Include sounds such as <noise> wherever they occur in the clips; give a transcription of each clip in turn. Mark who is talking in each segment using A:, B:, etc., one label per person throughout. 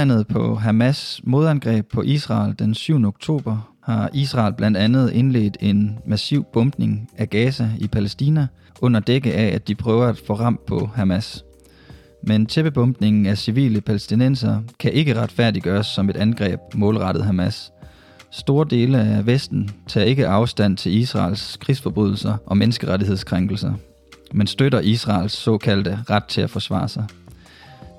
A: kølvandet på Hamas modangreb på Israel den 7. oktober har Israel blandt andet indledt en massiv bumpning af Gaza i Palæstina under dække af, at de prøver at få ramt på Hamas. Men tæppebumpningen af civile palæstinenser kan ikke retfærdiggøres som et angreb målrettet Hamas. Store dele af Vesten tager ikke afstand til Israels krigsforbrydelser og menneskerettighedskrænkelser, men støtter Israels såkaldte ret til at forsvare sig.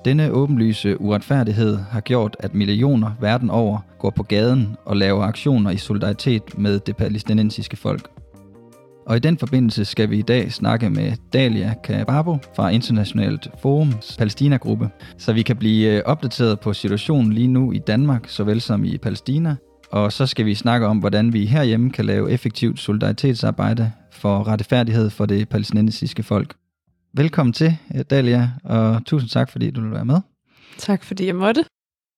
A: Denne åbenlyse uretfærdighed har gjort, at millioner verden over går på gaden og laver aktioner i solidaritet med det palæstinensiske folk. Og i den forbindelse skal vi i dag snakke med Dalia Kababo fra Internationalt Forums Palæstina-gruppe, så vi kan blive øh, opdateret på situationen lige nu i Danmark, såvel som i Palæstina. Og så skal vi snakke om, hvordan vi herhjemme kan lave effektivt solidaritetsarbejde for retfærdighed for det palæstinensiske folk. Velkommen til, øh, Dalia, og tusind tak, fordi du vil være med.
B: Tak, fordi jeg måtte.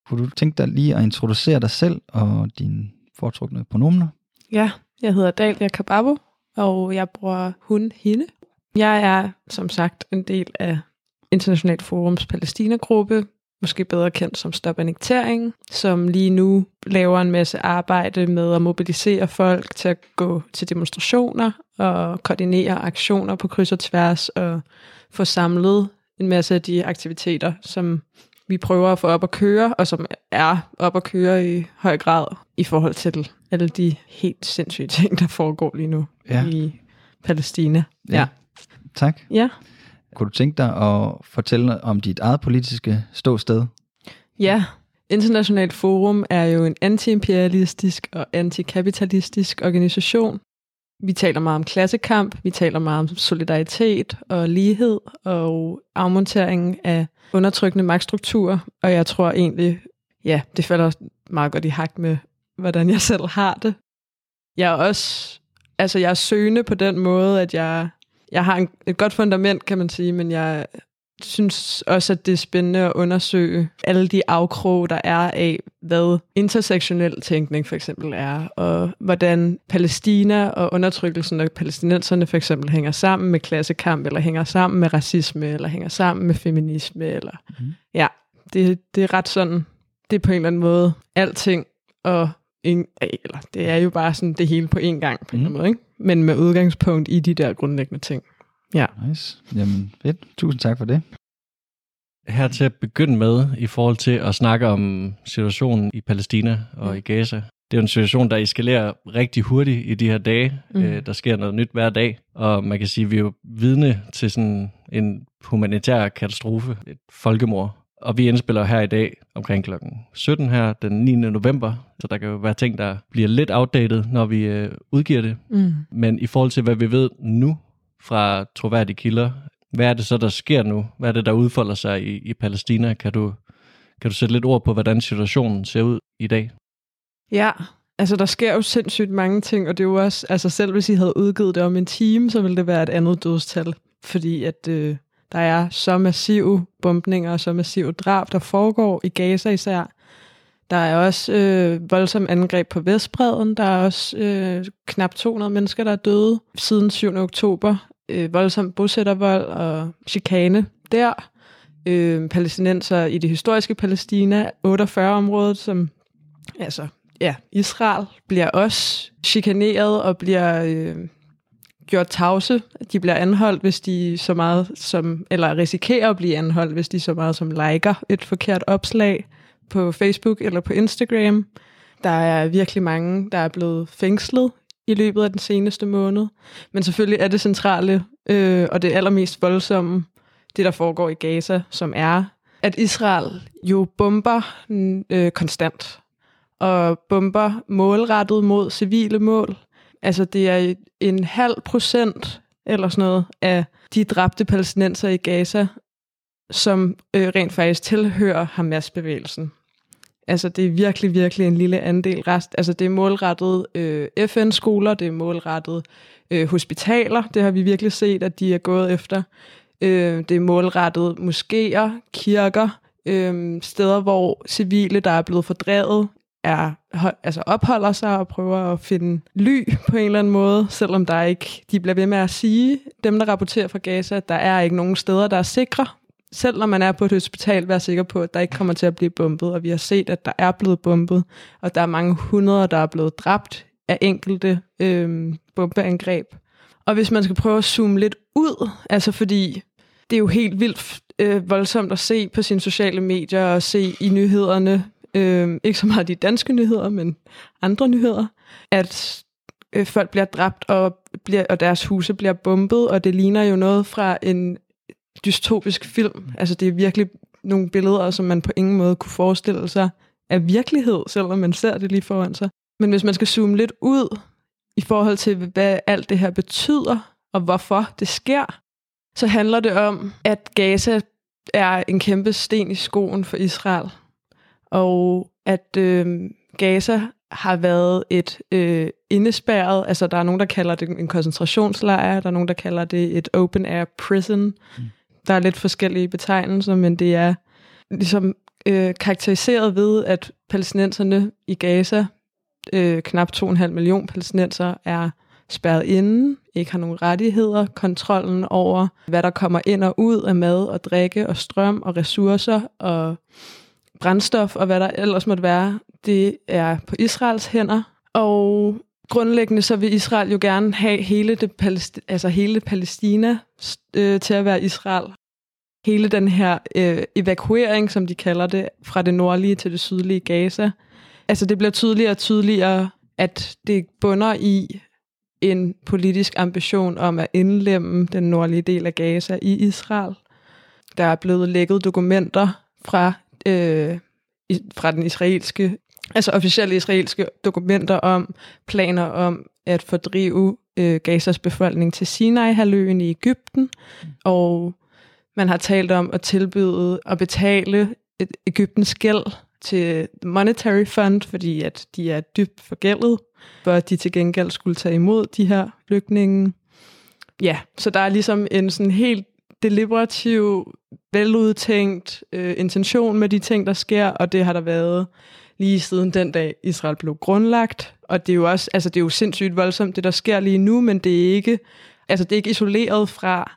A: Kunne du tænke dig lige at introducere dig selv og dine foretrukne pronomener?
B: Ja, jeg hedder Dalia Kababo, og jeg bruger hun, hende. Jeg er, som sagt, en del af Internationalt Forums Palæstina-gruppe, måske bedre kendt som Stop Annektering, som lige nu laver en masse arbejde med at mobilisere folk til at gå til demonstrationer og koordinere aktioner på kryds og tværs og få samlet en masse af de aktiviteter, som vi prøver at få op at køre, og som er op at køre i høj grad i forhold til alle de helt sindssyge ting, der foregår lige nu ja. i Palæstina.
A: Ja. ja. Tak.
B: Ja.
A: Kunne du tænke dig at fortælle om dit eget politiske ståsted?
B: Ja, Internationalt Forum er jo en antiimperialistisk og antikapitalistisk organisation. Vi taler meget om klassekamp, vi taler meget om solidaritet og lighed og afmontering af undertrykkende magtstrukturer, og jeg tror egentlig, ja, det falder meget godt i hak med, hvordan jeg selv har det. Jeg er også, altså jeg er søgende på den måde, at jeg jeg har en, et godt fundament, kan man sige, men jeg synes også, at det er spændende at undersøge alle de afkrog, der er af, hvad intersektionel tænkning for eksempel er, og hvordan Palæstina og undertrykkelsen af palæstinenserne for eksempel hænger sammen med klassekamp, eller hænger sammen med racisme, eller hænger sammen med feminisme, eller mm. ja, det, det er ret sådan, det er på en eller anden måde alting, og en, eller det er jo bare sådan det hele på én gang, på en mm. måde, ikke? Men med udgangspunkt i de der grundlæggende ting. Ja.
A: Nice. Jamen fedt. Tusind tak for det.
C: Her til at begynde med, i forhold til at snakke om situationen i Palæstina og i Gaza. Det er jo en situation, der eskalerer rigtig hurtigt i de her dage. Mm. Øh, der sker noget nyt hver dag, og man kan sige, at vi er jo vidne til sådan en humanitær katastrofe, et folkemord, og vi indspiller her i dag omkring klokken 17 her den 9. november, så der kan jo være ting, der bliver lidt outdated, når vi øh, udgiver det. Mm. Men i forhold til, hvad vi ved nu fra troværdige kilder, hvad er det så, der sker nu? Hvad er det, der udfolder sig i, i Palæstina? Kan du, kan du sætte lidt ord på, hvordan situationen ser ud i dag?
B: Ja, altså der sker jo sindssygt mange ting, og det er jo også, altså selv hvis I havde udgivet det om en time, så ville det være et andet dødstal, fordi at øh, der er så massive bombninger og så massive drab, der foregår i Gaza især. Der er også øh, voldsom angreb på Vestbreden. Der er også øh, knap 200 mennesker, der er døde siden 7. oktober. Øh, voldsom bosættervold og chikane der. Øh, palæstinenser i det historiske Palæstina, 48-området, som altså ja, Israel bliver også chikaneret og bliver øh, gjort tavse. De bliver anholdt, hvis de så meget som, eller risikerer at blive anholdt, hvis de så meget som liker et forkert opslag på Facebook eller på Instagram. Der er virkelig mange, der er blevet fængslet i løbet af den seneste måned. Men selvfølgelig er det centrale, øh, og det allermest voldsomme, det der foregår i Gaza, som er, at Israel jo bomber øh, konstant, og bomber målrettet mod civile mål. Altså det er en halv procent eller sådan noget af de dræbte palæstinenser i Gaza, som øh, rent faktisk tilhører Hamas-bevægelsen. Altså det er virkelig, virkelig en lille andel rest. Altså det er målrettet øh, FN-skoler, det er målrettet øh, hospitaler, det har vi virkelig set, at de er gået efter. Øh, det er målrettet moskéer, kirker, øh, steder, hvor civile, der er blevet fordrevet, er, altså opholder sig og prøver at finde ly på en eller anden måde, selvom der ikke, de bliver ved med at sige, dem der rapporterer fra Gaza, at der er ikke nogen steder, der er sikre. selv når man er på et hospital, vær sikker på, at der ikke kommer til at blive bombet. Og vi har set, at der er blevet bombet, og der er mange hundreder, der er blevet dræbt af enkelte øh, bombeangreb. Og hvis man skal prøve at zoome lidt ud, altså fordi det er jo helt vildt øh, voldsomt at se på sine sociale medier og se i nyhederne, øh, ikke så meget de danske nyheder, men andre nyheder, at øh, folk bliver dræbt og, bliver, og deres huse bliver bombet, og det ligner jo noget fra en dystopisk film. Altså det er virkelig nogle billeder, som man på ingen måde kunne forestille sig af virkelighed, selvom man ser det lige foran sig. Men hvis man skal zoome lidt ud i forhold til, hvad alt det her betyder, og hvorfor det sker, så handler det om, at Gaza er en kæmpe sten i skoen for Israel. Og at øh, Gaza har været et øh, indespærret, altså der er nogen, der kalder det en koncentrationslejr, der er nogen, der kalder det et open air prison. Mm. Der er lidt forskellige betegnelser, men det er ligesom øh, karakteriseret ved, at palæstinenserne i Gaza, øh, knap 2,5 millioner palæstinenser, er spærret inde, ikke har nogen rettigheder, kontrollen over, hvad der kommer ind og ud af mad og drikke og strøm og ressourcer og brændstof og hvad der ellers måtte være, det er på Israels hænder. Og grundlæggende så vil Israel jo gerne have hele det Palæst- altså hele Palæstina øh, til at være Israel. Hele den her øh, evakuering, som de kalder det, fra det nordlige til det sydlige Gaza. Altså det bliver tydeligere og tydeligere, at det bunder i en politisk ambition om at indlemme den nordlige del af Gaza i Israel. Der er blevet lækket dokumenter fra, øh, fra den israelske, altså officielle israelske dokumenter om planer om at fordrive øh, Gazas befolkning til Sinai-halvøen i Ægypten, og man har talt om at tilbyde at betale et Ægyptens gæld til Monetary Fund, fordi at de er dybt forgældet, for at de til gengæld skulle tage imod de her flygtninge. Ja, så der er ligesom en sådan helt deliberativ, veludtænkt øh, intention med de ting, der sker, og det har der været lige siden den dag, Israel blev grundlagt. Og det er jo også, altså det er jo sindssygt voldsomt, det der sker lige nu, men det er ikke, altså det er ikke isoleret fra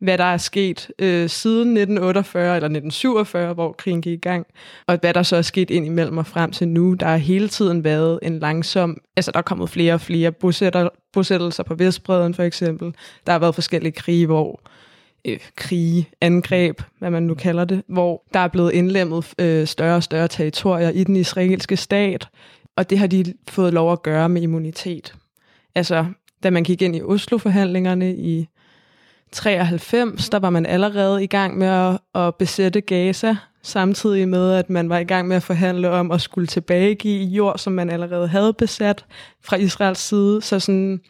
B: hvad der er sket øh, siden 1948 eller 1947, hvor krigen gik i gang, og hvad der så er sket ind imellem og frem til nu. Der har hele tiden været en langsom, altså der er kommet flere og flere bosætter, bosættelser på Vestbreden for eksempel. Der har været forskellige krige, hvor øh, krige, angreb, hvad man nu kalder det, hvor der er blevet indlemmet øh, større og større territorier i den israelske stat, og det har de fået lov at gøre med immunitet. Altså, da man gik ind i Oslo-forhandlingerne i 93, der var man allerede i gang med at, at besætte Gaza, samtidig med, at man var i gang med at forhandle om at skulle tilbagegive jord, som man allerede havde besat fra Israels side. Så sådan,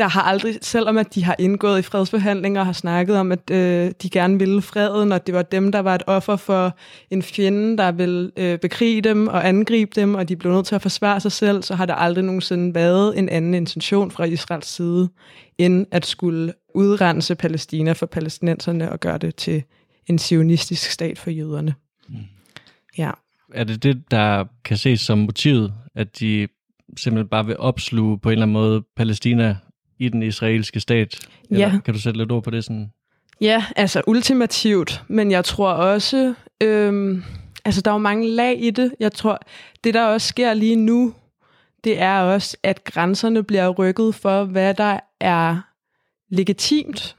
B: der har aldrig, selvom at de har indgået i fredsforhandlinger og har snakket om, at øh, de gerne ville freden, og det var dem, der var et offer for en fjende, der ville øh, bekrige dem og angribe dem, og de blev nødt til at forsvare sig selv, så har der aldrig nogensinde været en anden intention fra Israels side, end at skulle udrense Palæstina for palæstinenserne og gøre det til en sionistisk stat for jøderne. Mm. Ja.
C: Er det det, der kan ses som motivet, at de simpelthen bare vil opsluge på en eller anden måde Palæstina i den israelske stat? Eller
B: ja.
C: Kan du sætte lidt ord på det? Sådan?
B: Ja, altså ultimativt, men jeg tror også, øhm, altså der er jo mange lag i det. Jeg tror, det der også sker lige nu, det er også, at grænserne bliver rykket for, hvad der er legitimt.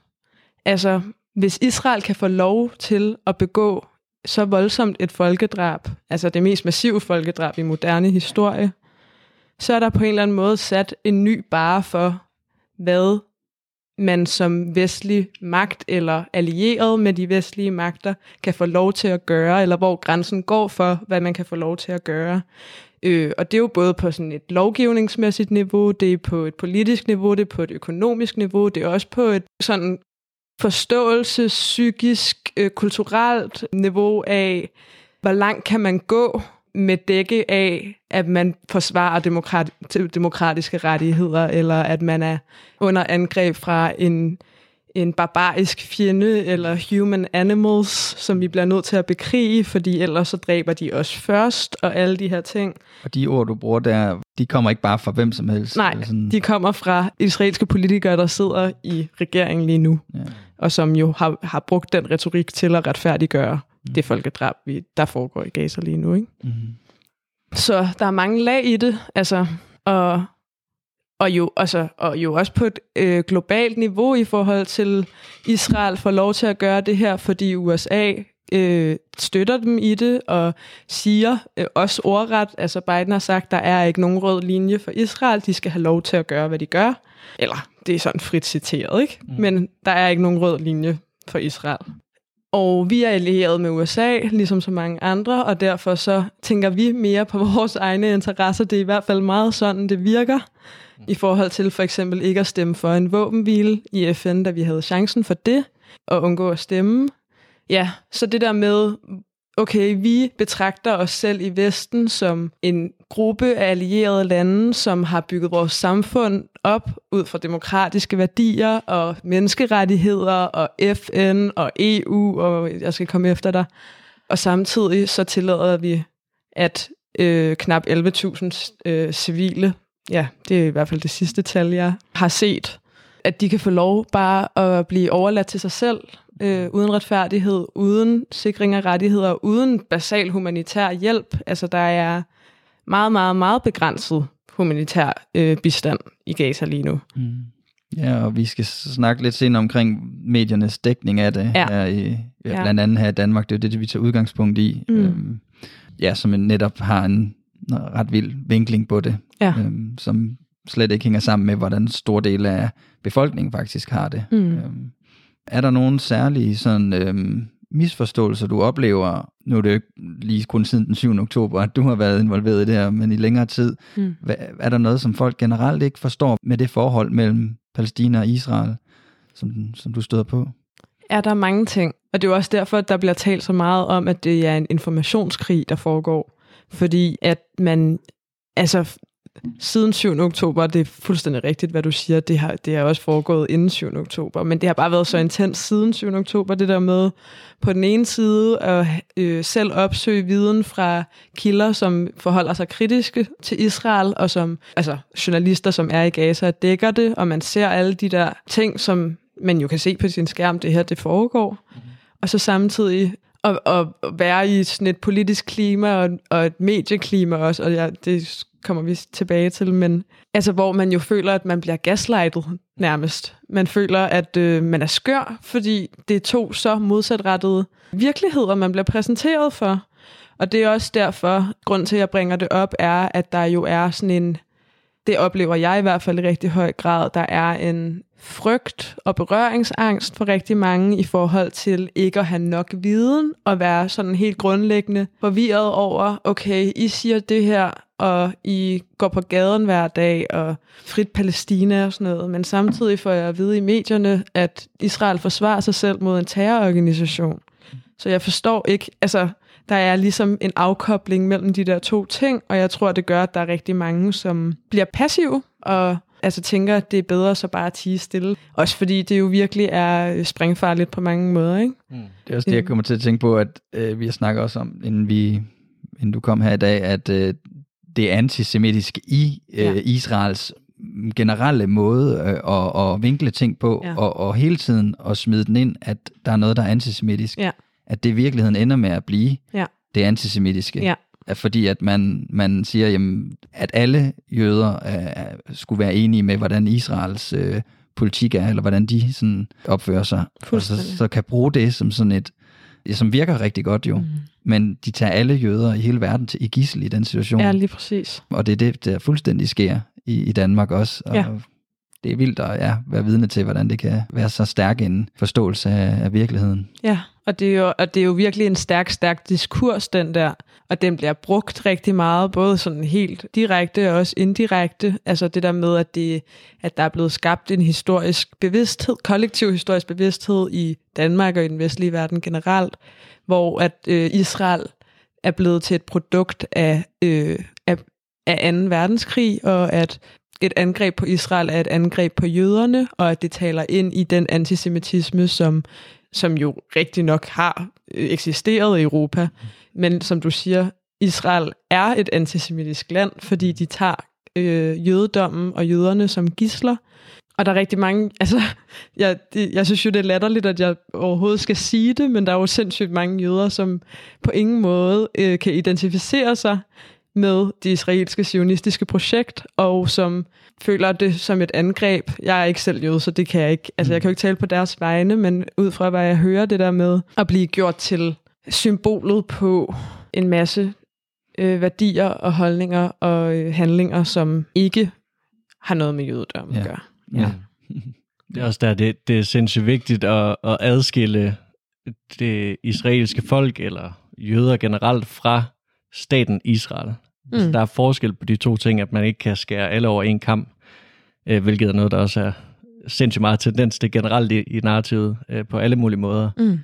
B: Altså, hvis Israel kan få lov til at begå så voldsomt et folkedrab, altså det mest massive folkedrab i moderne historie, så er der på en eller anden måde sat en ny bare for, hvad man som vestlig magt eller allieret med de vestlige magter kan få lov til at gøre, eller hvor grænsen går for, hvad man kan få lov til at gøre. Øh, og det er jo både på sådan et lovgivningsmæssigt niveau, det er på et politisk niveau, det er på et økonomisk niveau, det er også på et sådan forståelse, psykisk, øh, kulturelt niveau af, hvor langt kan man gå med dække af, at man forsvarer demokrat, demokratiske rettigheder, eller at man er under angreb fra en, en barbarisk fjende, eller human animals, som vi bliver nødt til at bekrige, fordi ellers så dræber de os først, og alle de her ting.
A: Og de ord, du bruger der, de kommer ikke bare fra hvem som helst.
B: Nej,
A: eller sådan.
B: de kommer fra israelske politikere, der sidder i regeringen lige nu,
A: Ja.
B: og som jo har, har brugt den retorik til at retfærdiggøre mm. det folkedrab, vi- der foregår i Gaza lige nu. Ikke?
A: Mm.
B: Så der er mange lag i det, altså, og, og, jo, altså, og jo også på et øh, globalt niveau i forhold til Israel får lov til at gøre det her, fordi USA øh, støtter dem i det og siger øh, også ordret, altså Biden har sagt, der er ikke nogen rød linje for Israel, de skal have lov til at gøre, hvad de gør. Eller det er sådan frit citeret, ikke? Mm. Men der er ikke nogen rød linje for Israel. Og vi er allieret med USA, ligesom så mange andre, og derfor så tænker vi mere på <laughs> vores egne interesser. Det er i hvert fald meget sådan, det virker, i forhold til for eksempel ikke at stemme for en våbenhvile i FN, da vi havde chancen for det, og undgå at stemme. Ja, så det der med, okay, vi betragter os selv i Vesten som en gruppe af allierede lande, som har bygget vores samfund op ud fra demokratiske værdier og menneskerettigheder og FN og EU, og jeg skal komme efter dig. Og samtidig så tillader vi, at øh, knap 11.000 øh, civile, ja, det er i hvert fald det sidste tal, jeg har set, at de kan få lov bare at blive overladt til sig selv, øh, uden retfærdighed, uden sikring af rettigheder, uden basal humanitær hjælp. Altså der er meget, meget, meget begrænset humanitær øh, bistand i Gaza lige nu.
A: Mm. Ja, og vi skal snakke lidt senere omkring mediernes dækning af det
B: Ja.
A: her i, ja, blandt andet her i Danmark. Det er jo det, vi tager udgangspunkt i.
B: Mm.
A: Øhm, ja, som netop har en ret vild vinkling på det,
B: Ja.
A: øhm, som slet ikke hænger sammen med, hvordan stor del af befolkningen faktisk har det.
B: Mm.
A: Øhm, er der nogen særlige sådan, øhm, misforståelser, du oplever? Nu er det jo ikke lige kun siden den 7. oktober, at du har været involveret i det her, men i længere tid.
B: Mm.
A: Hvad, er der noget, som folk generelt ikke forstår med det forhold mellem Palæstina og Israel, som, som du støder på?
B: er der mange ting. Og det er jo også derfor, at der bliver talt så meget om, at det er en informationskrig, der foregår. Fordi at man, altså siden 7. oktober, det er fuldstændig rigtigt, hvad du siger, det har, det har også foregået inden 7. oktober, men det har bare været så intens siden 7. oktober, det der med på den ene side at øh, selv opsøge viden fra kilder, som forholder sig kritiske til Israel, og som, altså journalister, som er i Gaza, dækker det, og man ser alle de der ting, som man jo kan se på sin skærm, det her, det foregår. Og så samtidig at, at være i sådan et politisk klima og, og et medieklima også, og ja, det kommer vi tilbage til, men altså hvor man jo føler, at man bliver gaslightet nærmest. Man føler, at øh, man er skør, fordi det er to så modsatrettede virkeligheder, man bliver præsenteret for. Og det er også derfor, grund til, at jeg bringer det op, er, at der jo er sådan en, det oplever jeg i hvert fald i rigtig høj grad, der er en frygt og berøringsangst for rigtig mange i forhold til ikke at have nok viden og være sådan helt grundlæggende forvirret over, okay, I siger det her, og I går på gaden hver dag, og frit Palæstina og sådan noget, men samtidig får jeg at vide i medierne, at Israel forsvarer sig selv mod en terrororganisation. Så jeg forstår ikke, altså, der er ligesom en afkobling mellem de der to ting, og jeg tror, det gør, at der er rigtig mange, som bliver passive, og altså tænker, at det er bedre så bare at tige stille. Også fordi det jo virkelig er springfarligt på mange måder, ikke?
A: Det er også det, jeg kommer til at tænke på, at øh, vi har snakket også om, inden, vi, inden du kom her i dag, at øh, det er antisemitisk i øh,
B: Ja.
A: Israels generelle måde øh, at, at vinkle ting på,
B: Ja.
A: og, og hele tiden at smide den ind, at der er noget, der er antisemitisk.
B: Ja.
A: At det i virkeligheden ender med at blive
B: Ja.
A: det antisemitiske.
B: Ja.
A: Fordi at man, man siger, jamen, at alle jøder øh, skulle være enige med, hvordan Israels øh, politik er, eller hvordan de sådan opfører sig. Og så, så kan bruge det som sådan et, ja, som virker rigtig godt jo. Mm. Men de tager alle jøder i hele verden til i gissel i den situation.
B: Ja, lige præcis.
A: Og det er det, der fuldstændig sker i, i Danmark også. Og
B: Ja
A: det er vildt at ja, være vidne til, hvordan det kan være så stærk en forståelse af, af virkeligheden.
B: Ja, og det, er jo, og det er jo virkelig en stærk, stærk diskurs, den der. Og den bliver brugt rigtig meget, både sådan helt direkte og også indirekte. Altså det der med, at, det, at der er blevet skabt en historisk bevidsthed, kollektiv historisk bevidsthed i Danmark og i den vestlige verden generelt, hvor at øh, Israel er blevet til et produkt af, øh, af, af 2. verdenskrig, og at et angreb på Israel er et angreb på jøderne, og at det taler ind i den antisemitisme, som, som jo rigtig nok har øh, eksisteret i Europa. Men som du siger, Israel er et antisemitisk land, fordi de tager øh, jødedommen og jøderne som gisler. Og der er rigtig mange, <laughs> altså, jeg, jeg synes jo, det er latterligt, at jeg overhovedet skal sige det, men der er jo sindssygt mange jøder, som på ingen måde øh, kan identificere sig med det israelske sionistiske projekt, og som føler det som et angreb. Jeg er ikke selv jøde, så det kan jeg ikke. Altså, jeg kan jo ikke tale på deres vegne, men ud fra, hvad jeg hører, det der med at blive gjort til symbolet på en masse øh, værdier og holdninger og øh, handlinger, som ikke har noget med jødedom at
A: Ja.
B: gøre.
A: Ja.
C: Det er også der, det, det er sindssygt vigtigt at, at adskille det israelske folk, eller jøder generelt, fra staten Israel. Mm. Så der er forskel på de to ting, at man ikke kan skære alle over en kamp, øh, hvilket er noget, der også er sindssygt meget tendens til generelt i, i narrativet øh, på alle mulige måder.
B: Mm.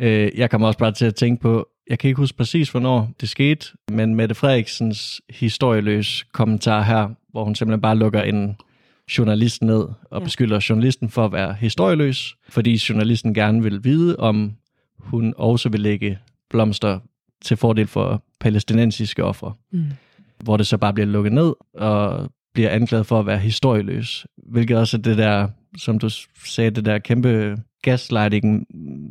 C: Øh, jeg kommer også bare til at tænke på, jeg kan ikke huske præcis, hvornår det skete, men Mette Frederiksens historieløs kommentar her, hvor hun simpelthen bare lukker en journalist ned og
B: Ja.
C: ja. beskylder journalisten for at være historieløs, fordi journalisten gerne vil vide, om hun også vil lægge blomster til fordel for palæstinensiske ofre.
B: Mm.
C: Hvor det så bare bliver lukket ned og bliver anklaget for at være historieløs. Hvilket også er det der, som du sagde, det der kæmpe gaslighting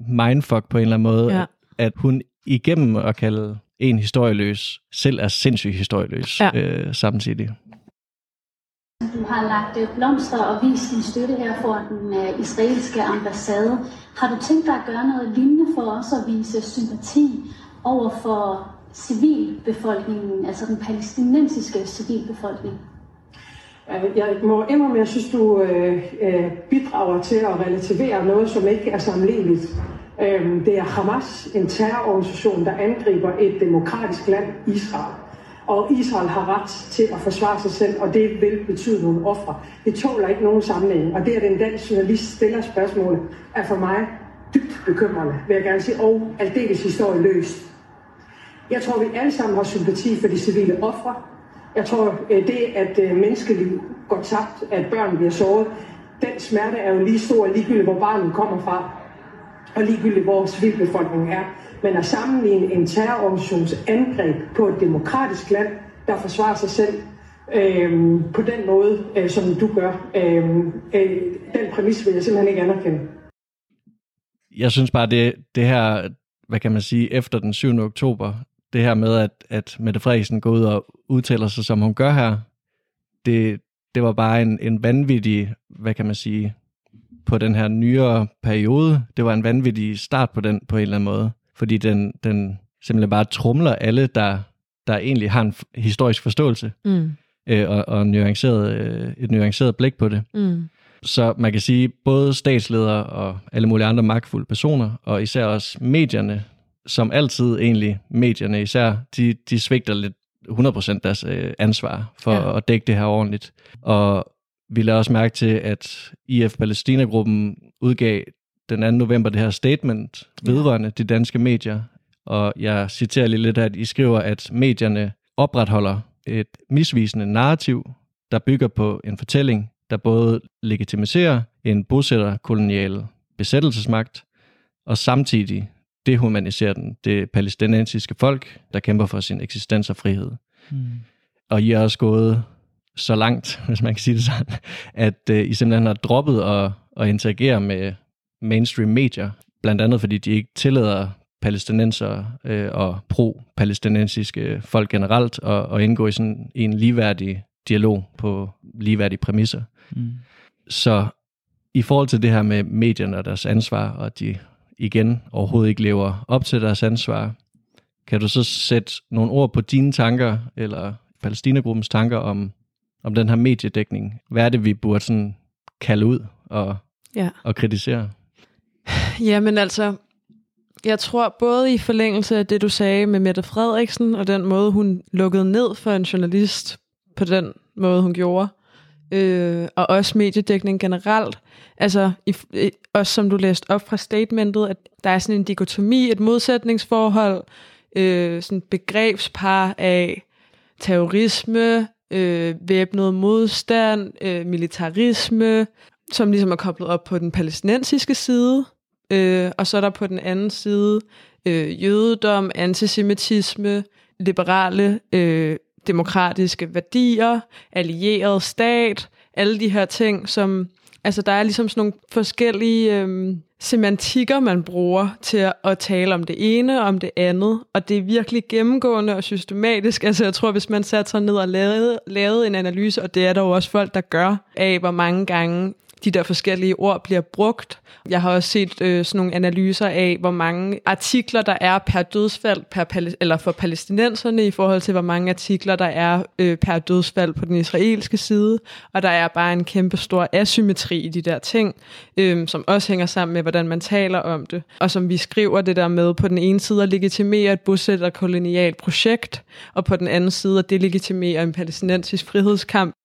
C: mindfuck på en eller anden måde,
B: Ja.
C: at, hun igennem at kalde en historieløs, selv er sindssygt historieløs
B: Ja.
C: øh, samtidig.
D: Du har lagt øh, blomster og vist din støtte her for den øh, israelske ambassade. Har du tænkt dig at gøre noget lignende for os at vise sympati over for civilbefolkningen, altså den palæstinensiske civilbefolkning?
E: Jeg må indrømme, mere, jeg synes, du øh, øh, bidrager til at relativere noget, som ikke er sammenligneligt. Øh, det er Hamas, en terrororganisation, der angriber et demokratisk land, Israel. Og Israel har ret til at forsvare sig selv, og det vil betyde nogle ofre. Det tåler ikke nogen sammenhæng. Og det, at en dansk journalist stiller spørgsmålet, er for mig dybt bekymrende, vil jeg gerne sige, og aldeles historieløst. Jeg tror, vi alle sammen har sympati for de civile ofre. Jeg tror, øh, det, at øh, menneskeliv går tabt, at børn bliver såret, den smerte er jo lige stor, ligegyldigt hvor barnet kommer fra, og ligegyldigt hvor civilbefolkningen er. Men at sammenligne en terrororganisations angreb på et demokratisk land, der forsvarer sig selv øh, på den måde, øh, som du gør, øh, øh, den præmis vil jeg simpelthen ikke anerkende.
C: Jeg synes bare, det, det her, hvad kan man sige, efter den 7. oktober, det her med, at, at Mette Frederiksen går ud og udtaler sig, som hun gør her, det, det var bare en, en vanvittig, hvad kan man sige, på den her nyere periode. Det var en vanvittig start på den på en eller anden måde, fordi den, den simpelthen bare trumler alle, der, der egentlig har en historisk forståelse
B: Mm.
C: øh, og, og nuanceret, øh, et nuanceret blik på det.
B: Mm.
C: Så man kan sige, både statsledere og alle mulige andre magtfulde personer, og især også medierne, som altid egentlig, medierne især, de, de svigter lidt 100% deres øh, ansvar for
B: Ja.
C: at dække det her ordentligt. Og vi lader også mærke til, at IF Palæstina-gruppen udgav den 2. november det her statement vedrørende de danske medier. Og jeg citerer lige lidt, at I skriver, at medierne opretholder et misvisende narrativ, der bygger på en fortælling, der både legitimiserer en bosætterkolonial besættelsesmagt, og samtidig dehumaniserer den det palæstinensiske folk, der kæmper for sin eksistens og frihed.
A: Mm.
C: Og I er også gået så langt, <laughs> hvis man kan sige det sådan, at øh, I simpelthen har droppet at, at interagere med mainstream medier, blandt andet fordi de ikke tillader palæstinenser øh, og pro-palæstinensiske folk generelt at, at indgå i sådan en ligeværdig dialog på ligeværdige præmisser.
A: Mm.
C: Så i forhold til det her med medierne og deres ansvar, og at de igen overhovedet ikke lever op til deres ansvar, kan du så sætte nogle ord på dine tanker, eller Palæstina-gruppens tanker om, om den her mediedækning? Hvad er det, vi burde sådan kalde ud og,
B: Ja.
C: og kritisere? <laughs>
B: Jamen altså, jeg tror både i forlængelse af det, du sagde med Mette Frederiksen, og den måde, hun lukkede ned for en journalist på den måde, hun gjorde, øh, og også mediedækning generelt, altså i, i, også som du læste op fra statementet, at der er sådan en dikotomi, et modsætningsforhold, øh, sådan begrebspar af terrorisme, øh, væbnet modstand, øh, militarisme, som ligesom er koblet op på den palæstinensiske side, øh, og så er der på den anden side øh, jødedom, antisemitisme, liberale øh, demokratiske værdier, allieret stat, alle de her ting, som... Altså, der er ligesom sådan nogle forskellige øhm, semantikker, man bruger til at, at tale om det ene og om det andet, og det er virkelig gennemgående og systematisk. Altså, jeg tror, hvis man satte sig ned og lavede, lavede en analyse, og det er der jo også folk, der gør, af hvor mange gange de der forskellige ord bliver brugt. Jeg har også set øh, sådan nogle analyser af, hvor mange artikler der er per dødsfald per eller for palæstinenserne i forhold til, hvor mange artikler der er øh, per dødsfald på den israelske side. Og der er bare en kæmpe stor asymmetri i de der ting, øh, som også hænger sammen med, hvordan man taler om det. Og som vi skriver det der med på den ene side at legitimere et bosætterkolonialt projekt, og på den anden side at delegitimere en palæstinensisk frihedskamp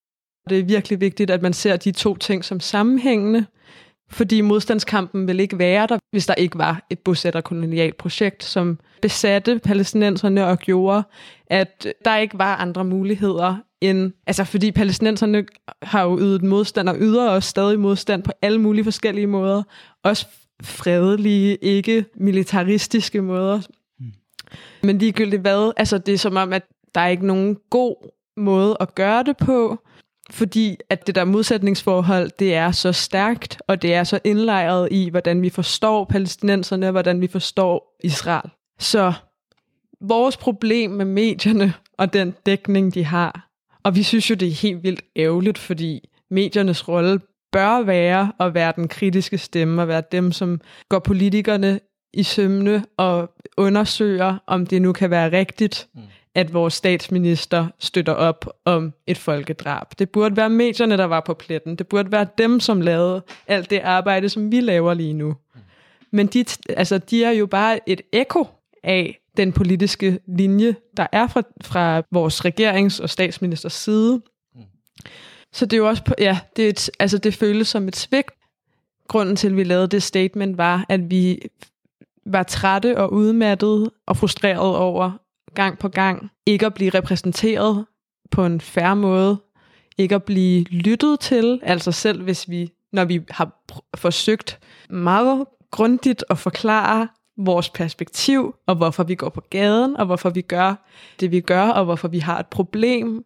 B: det er virkelig vigtigt, at man ser de to ting som sammenhængende, fordi modstandskampen vil ikke være der, hvis der ikke var et bosætterkolonialt projekt, som besatte palæstinenserne og gjorde, at der ikke var andre muligheder end... Altså, fordi palæstinenserne har jo ydet modstand og yder også stadig modstand på alle mulige forskellige måder. Også fredelige, ikke militaristiske måder. Mm. Men ligegyldigt hvad, altså det er som om, at der er ikke nogen god måde at gøre det på, fordi at det der modsætningsforhold, det er så stærkt, og det er så indlejret i, hvordan vi forstår palæstinenserne, og hvordan vi forstår Israel. Så vores problem med medierne og den dækning, de har, og vi synes jo, det er helt vildt ærgerligt, fordi mediernes rolle bør være at være den kritiske stemme, og være dem, som går politikerne i sømne og undersøger, om det nu kan være rigtigt. Mm at vores statsminister støtter op om et folkedrab. Det burde være medierne, der var på pletten. Det burde være dem, som lavede alt det arbejde, som vi laver lige nu. Men de, altså, de er jo bare et ekko af den politiske linje, der er fra, fra vores regerings- og statsministers side. Så det er jo også, på, ja, det, er et, altså det føles som et svigt. Grunden til, at vi lavede det statement, var, at vi var trætte og udmattede og frustreret over, gang på gang ikke at blive repræsenteret på en færre måde, ikke at blive lyttet til, altså selv hvis vi, når vi har forsøgt meget grundigt at forklare vores perspektiv, og hvorfor vi går på gaden, og hvorfor vi gør det, vi gør, og hvorfor vi har et problem,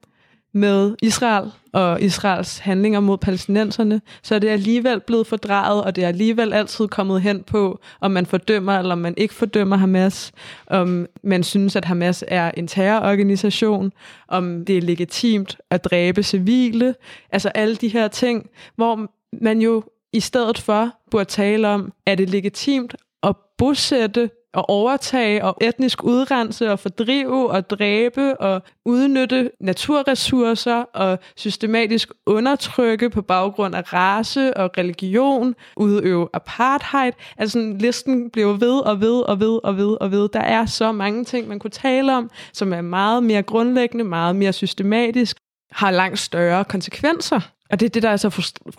B: med Israel og Israels handlinger mod palæstinenserne, så er det alligevel blevet fordrejet, og det er alligevel altid kommet hen på, om man fordømmer eller om man ikke fordømmer Hamas, om man synes, at Hamas er en terrororganisation, om det er legitimt at dræbe civile, altså alle de her ting, hvor man jo i stedet for burde tale om, er det legitimt at bosætte at overtage og etnisk udrense og fordrive og dræbe og udnytte naturressourcer og systematisk undertrykke på baggrund af race og religion, udøve apartheid. Altså listen bliver ved og ved og ved og ved og ved. Der er så mange ting, man kunne tale om, som er meget mere grundlæggende, meget mere systematisk, har langt større konsekvenser. Og det er det, der er så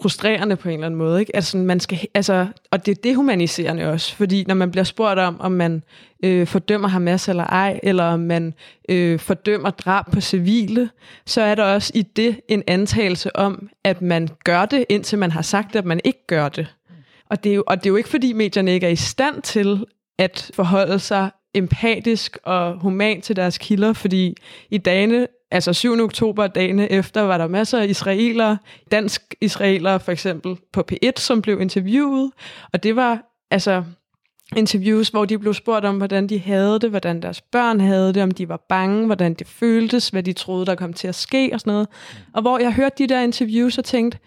B: frustrerende på en eller anden måde. Ikke? Altså, man skal, altså, og det er dehumaniserende også, fordi når man bliver spurgt om, om man øh, fordømmer Hamas eller ej, eller om man øh, fordømmer drab på civile, så er der også i det en antagelse om, at man gør det, indtil man har sagt, at man ikke gør det. Og det er jo, og det er jo ikke, fordi medierne ikke er i stand til at forholde sig empatisk og human til deres kilder, fordi i dagene altså 7. oktober, dagene efter, var der masser af israelere, dansk israelere for eksempel, på P1, som blev interviewet, og det var altså interviews, hvor de blev spurgt om, hvordan de havde det, hvordan deres børn havde det, om de var bange, hvordan det føltes, hvad de troede, der kom til at ske og sådan noget. Og hvor jeg hørte de der interviews og tænkte,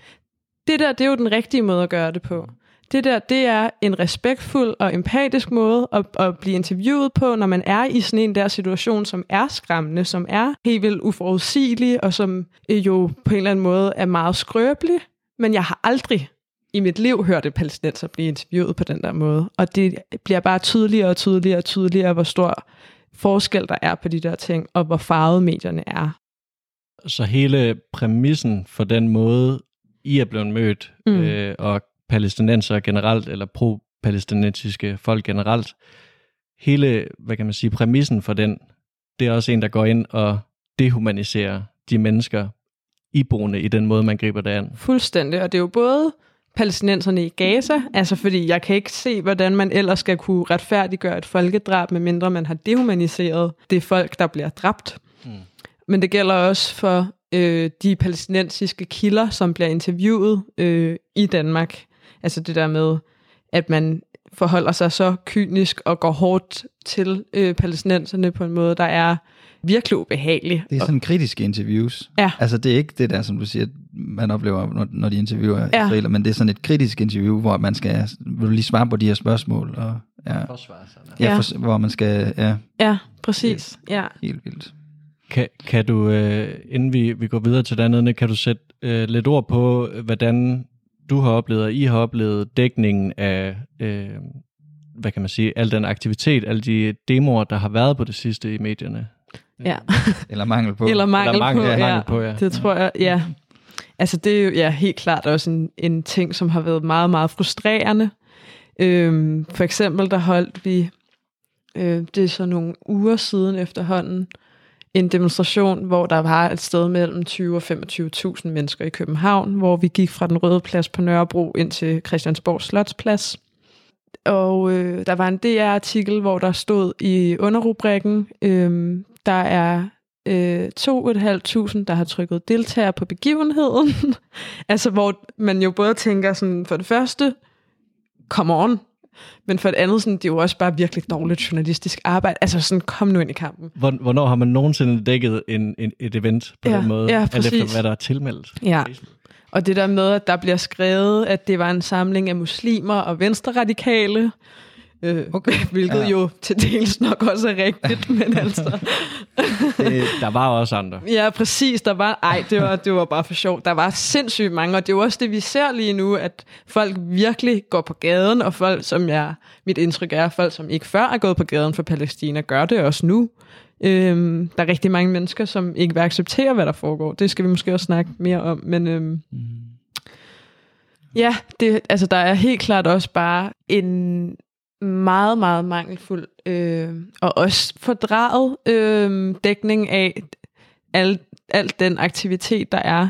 B: det der, det er jo den rigtige måde at gøre det på. Det der, det er en respektfuld og empatisk måde at, at blive interviewet på, når man er i sådan en der situation, som er skræmmende, som er helt vildt uforudsigelig, og som øh, jo på en eller anden måde er meget skrøbelig. Men jeg har aldrig i mit liv hørt et palæstinenser blive interviewet på den der måde. Og det bliver bare tydeligere og tydeligere og tydeligere, hvor stor forskel der er på de der ting, og hvor farvede medierne er.
C: Så hele præmissen for den måde, I er blevet mødt, mm. øh, og palæstinenser generelt, eller pro-palæstinensiske folk generelt. Hele, hvad kan man sige, præmissen for den, det er også en, der går ind og dehumaniserer de mennesker, iboende i den måde, man griber det an.
B: Fuldstændig, og det er jo både palæstinenserne i Gaza, altså fordi jeg kan ikke se, hvordan man ellers skal kunne retfærdiggøre et folkedrab, medmindre man har dehumaniseret det folk, der bliver dræbt. Mm. men det gælder også for øh, de palæstinensiske kilder, som bliver interviewet øh, i Danmark. Altså det der med, at man forholder sig så kynisk og går hårdt til øh, palæstinenserne på en måde, der er virkelig ubehagelig.
A: Det er sådan kritiske interviews.
B: Ja.
A: Altså det er ikke det der, som du siger, man oplever, når, når de interviewer
B: Ja.
A: israeler, men det er sådan et kritisk interview, hvor man skal, vil du lige svare på de her spørgsmål, og ja,
C: Forsvar sig.
A: ja.
B: Ja.
A: For, hvor man skal, ja,
B: Ja, præcis. Ja.
A: helt vildt.
C: Kan, kan du, øh, inden vi, vi går videre til det andet, kan du sætte øh, lidt ord på, hvordan du har oplevet, og I har oplevet dækningen af, øh, hvad kan man sige, al den aktivitet, alle de demoer, der har været på det sidste i medierne?
B: ja.
A: Eller mangel på.
B: Eller mangel,
C: Eller mangel,
B: på,
C: ja, mangel på, ja.
B: Det tror jeg, ja. Altså det er jo ja, helt klart også en, en ting, som har været meget, meget frustrerende. Øhm, for eksempel, der holdt vi, øh, det er så nogle uger siden efterhånden, en demonstration, hvor der var et sted mellem 20 og 25.000 mennesker i København, hvor vi gik fra den røde plads på Nørrebro ind til Christiansborg Slotsplads. Og øh, der var en DR-artikel, hvor der stod i underrubrikken, øh, der er øh, 2.500, der har trykket deltager på begivenheden. <laughs> altså hvor man jo både tænker sådan, for det første, come on, men for det andet, sådan, det er jo også bare virkelig dårligt journalistisk arbejde. Altså sådan, kom nu ind i kampen.
C: Hvor- Hvornår har man nogensinde dækket en, en, et event på
B: Ja,
C: den måde?
B: ja,
C: alt efter,
B: præcis.
C: hvad der er tilmeldt.
B: Ja. Og det der med, at der bliver skrevet, at det var en samling af muslimer og venstreradikale, øh, okay. <laughs> hvilket
A: Ja.
B: jo til dels nok også er rigtigt, <laughs> men altså... <laughs>
C: Det, der var også andre.
B: Ja, præcis. Der var, ej, det var, det var bare for sjovt. Der var sindssygt mange, og det er jo også det, vi ser lige nu, at folk virkelig går på gaden, og folk, som jeg, mit indtryk er, folk, som ikke før er gået på gaden for Palæstina, gør det også nu. Øhm, der er rigtig mange mennesker, som ikke vil acceptere, hvad der foregår. Det skal vi måske også snakke mere om, men øhm, ja, det, altså, der er helt klart også bare en meget, meget mangelfuld øh, og også fordraget øh, dækning af al, al den aktivitet, der er.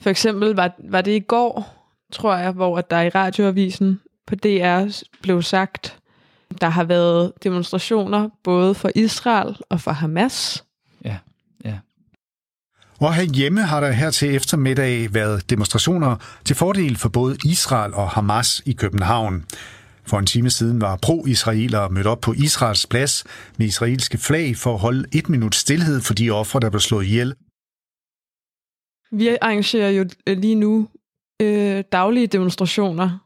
B: For eksempel var, var det i går, tror jeg, hvor at der i radioavisen på DR blev sagt, der har været demonstrationer både for Israel og for Hamas.
A: Ja, ja.
F: Og herhjemme har der her til eftermiddag været demonstrationer til fordel for både Israel og Hamas i København. For en time siden var pro-israelere mødt op på Israels plads med israelske flag for at holde et minut stillhed for de ofre, der blev slået ihjel.
B: Vi arrangerer jo øh, lige nu øh, daglige demonstrationer,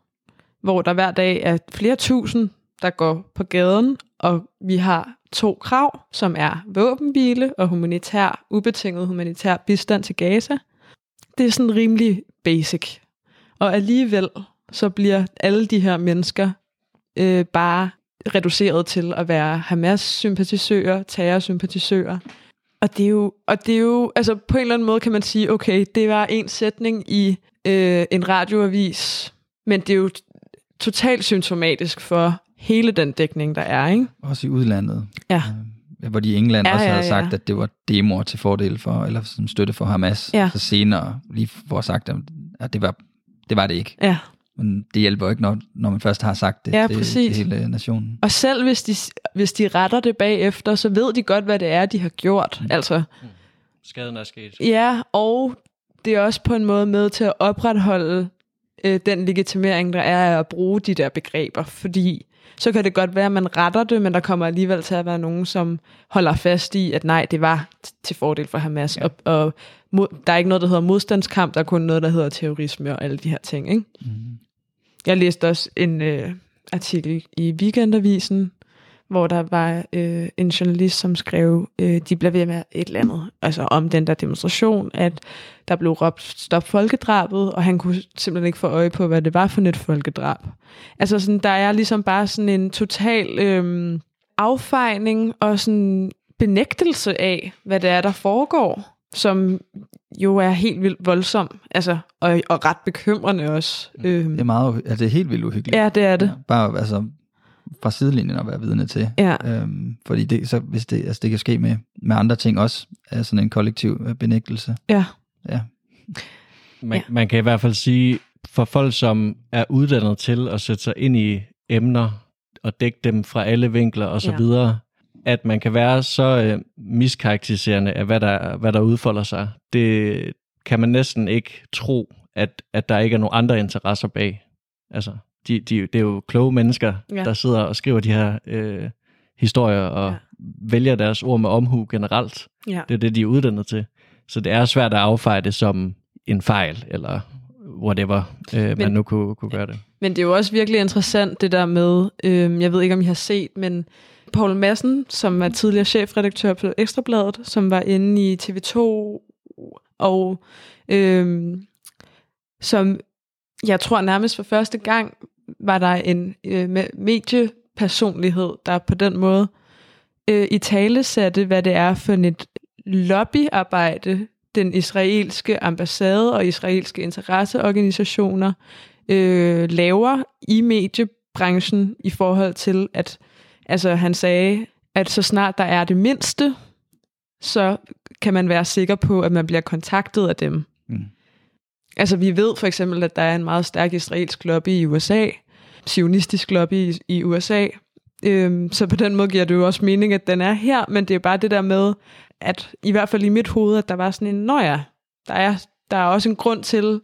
B: hvor der hver dag er flere tusind, der går på gaden, og vi har to krav, som er våbenhvile og humanitær, ubetinget humanitær bistand til Gaza. Det er sådan rimelig basic. Og alligevel så bliver alle de her mennesker øh, bare reduceret til at være Hamas-sympatisører, terrorsympatisører. Og det er jo, og det er jo altså på en eller anden måde kan man sige, okay, det var en sætning i øh, en radioavis, men det er jo totalt symptomatisk for hele den dækning, der er, ikke?
A: Også i udlandet.
B: Ja.
A: Øh, Hvor de i England
B: Ja,
A: også
B: ja,
A: havde
B: ja.
A: sagt, at det var demoer til fordel for, eller som støtte for Hamas.
B: Ja.
A: Så senere lige for sagt, at det var, det var det ikke.
B: Ja.
A: Men det hjælper jo ikke, når, når man først har sagt det
B: Ja,
A: til, til hele nationen.
B: Og selv hvis de, hvis de retter det bagefter, så ved de godt, hvad det er, de har gjort.
A: Mm.
B: Altså,
C: Skaden er sket.
B: ja, og det er også på en måde med til at opretholde øh, den legitimering, der er af at bruge de der begreber. Fordi så kan det godt være, at man retter det, men der kommer alligevel til at være nogen, som holder fast i, at nej, det var t- til fordel for Hamas. Ja. Og, og mod, der er ikke noget, der hedder modstandskamp, der er kun noget, der hedder terrorisme og alle de her ting. Ikke?
A: Mm.
B: Jeg læste også en øh, artikel i Weekendavisen, hvor der var øh, en journalist, som skrev, øh, de bliver ved med et eller andet, altså om den der demonstration, at der blev råbt stop folkedrabet, og han kunne simpelthen ikke få øje på, hvad det var for et folkedrab. Altså sådan, der er ligesom bare sådan en total øh, affejning og sådan benægtelse af, hvad det er, der foregår, som jo er helt vildt voldsom, altså, og, og ret bekymrende også. Øhm,
A: Det er meget, altså det er helt vildt uhyggeligt.
B: Ja, det er det.
A: Ja, bare altså fra sidelinjen at være vidne til.
B: Ja.
A: Øhm, fordi det, så, hvis det, altså det kan ske med, med andre ting også, er sådan en kollektiv øh, benægtelse.
B: Ja.
A: Ja.
C: Man,
B: Ja.
C: ja. man kan i hvert fald sige, for folk, som er uddannet til at sætte sig ind i emner og dække dem fra alle vinkler og så
B: Ja.
C: videre, at man kan være så øh, miskarakteriserende af, hvad der, hvad der udfolder sig, det kan man næsten ikke tro, at, at der ikke er nogen andre interesser bag. Altså, de, de, det er jo kloge mennesker, ja. der sidder og skriver de her øh, historier og ja. vælger deres ord med omhu generelt. Ja. Det er det, de er uddannet til. Så det er svært at affeje det som en fejl, eller whatever, øh, men, man nu kunne, kunne gøre det.
B: Men det er jo også virkelig interessant, det der med, øh, jeg ved ikke, om I har set, men Paul Madsen, som var tidligere chefredaktør på Ekstrabladet, som var inde i TV2, og øhm, som jeg tror nærmest for første gang var der en øh, mediepersonlighed, der på den måde øh, i tale satte, hvad det er for et lobbyarbejde, den israelske ambassade og israelske interesseorganisationer øh, laver i mediebranchen i forhold til, at altså, han sagde, at så snart der er det mindste, så kan man være sikker på, at man bliver kontaktet af dem. Mm. Altså vi ved for eksempel, at der er en meget stærk israelsk lobby i USA, sionistisk lobby i, i USA, øhm, så på den måde giver det jo også mening, at den er her, men det er bare det der med, at i hvert fald i mit hoved, at der var sådan en, nå ja, der er, der er også en grund til,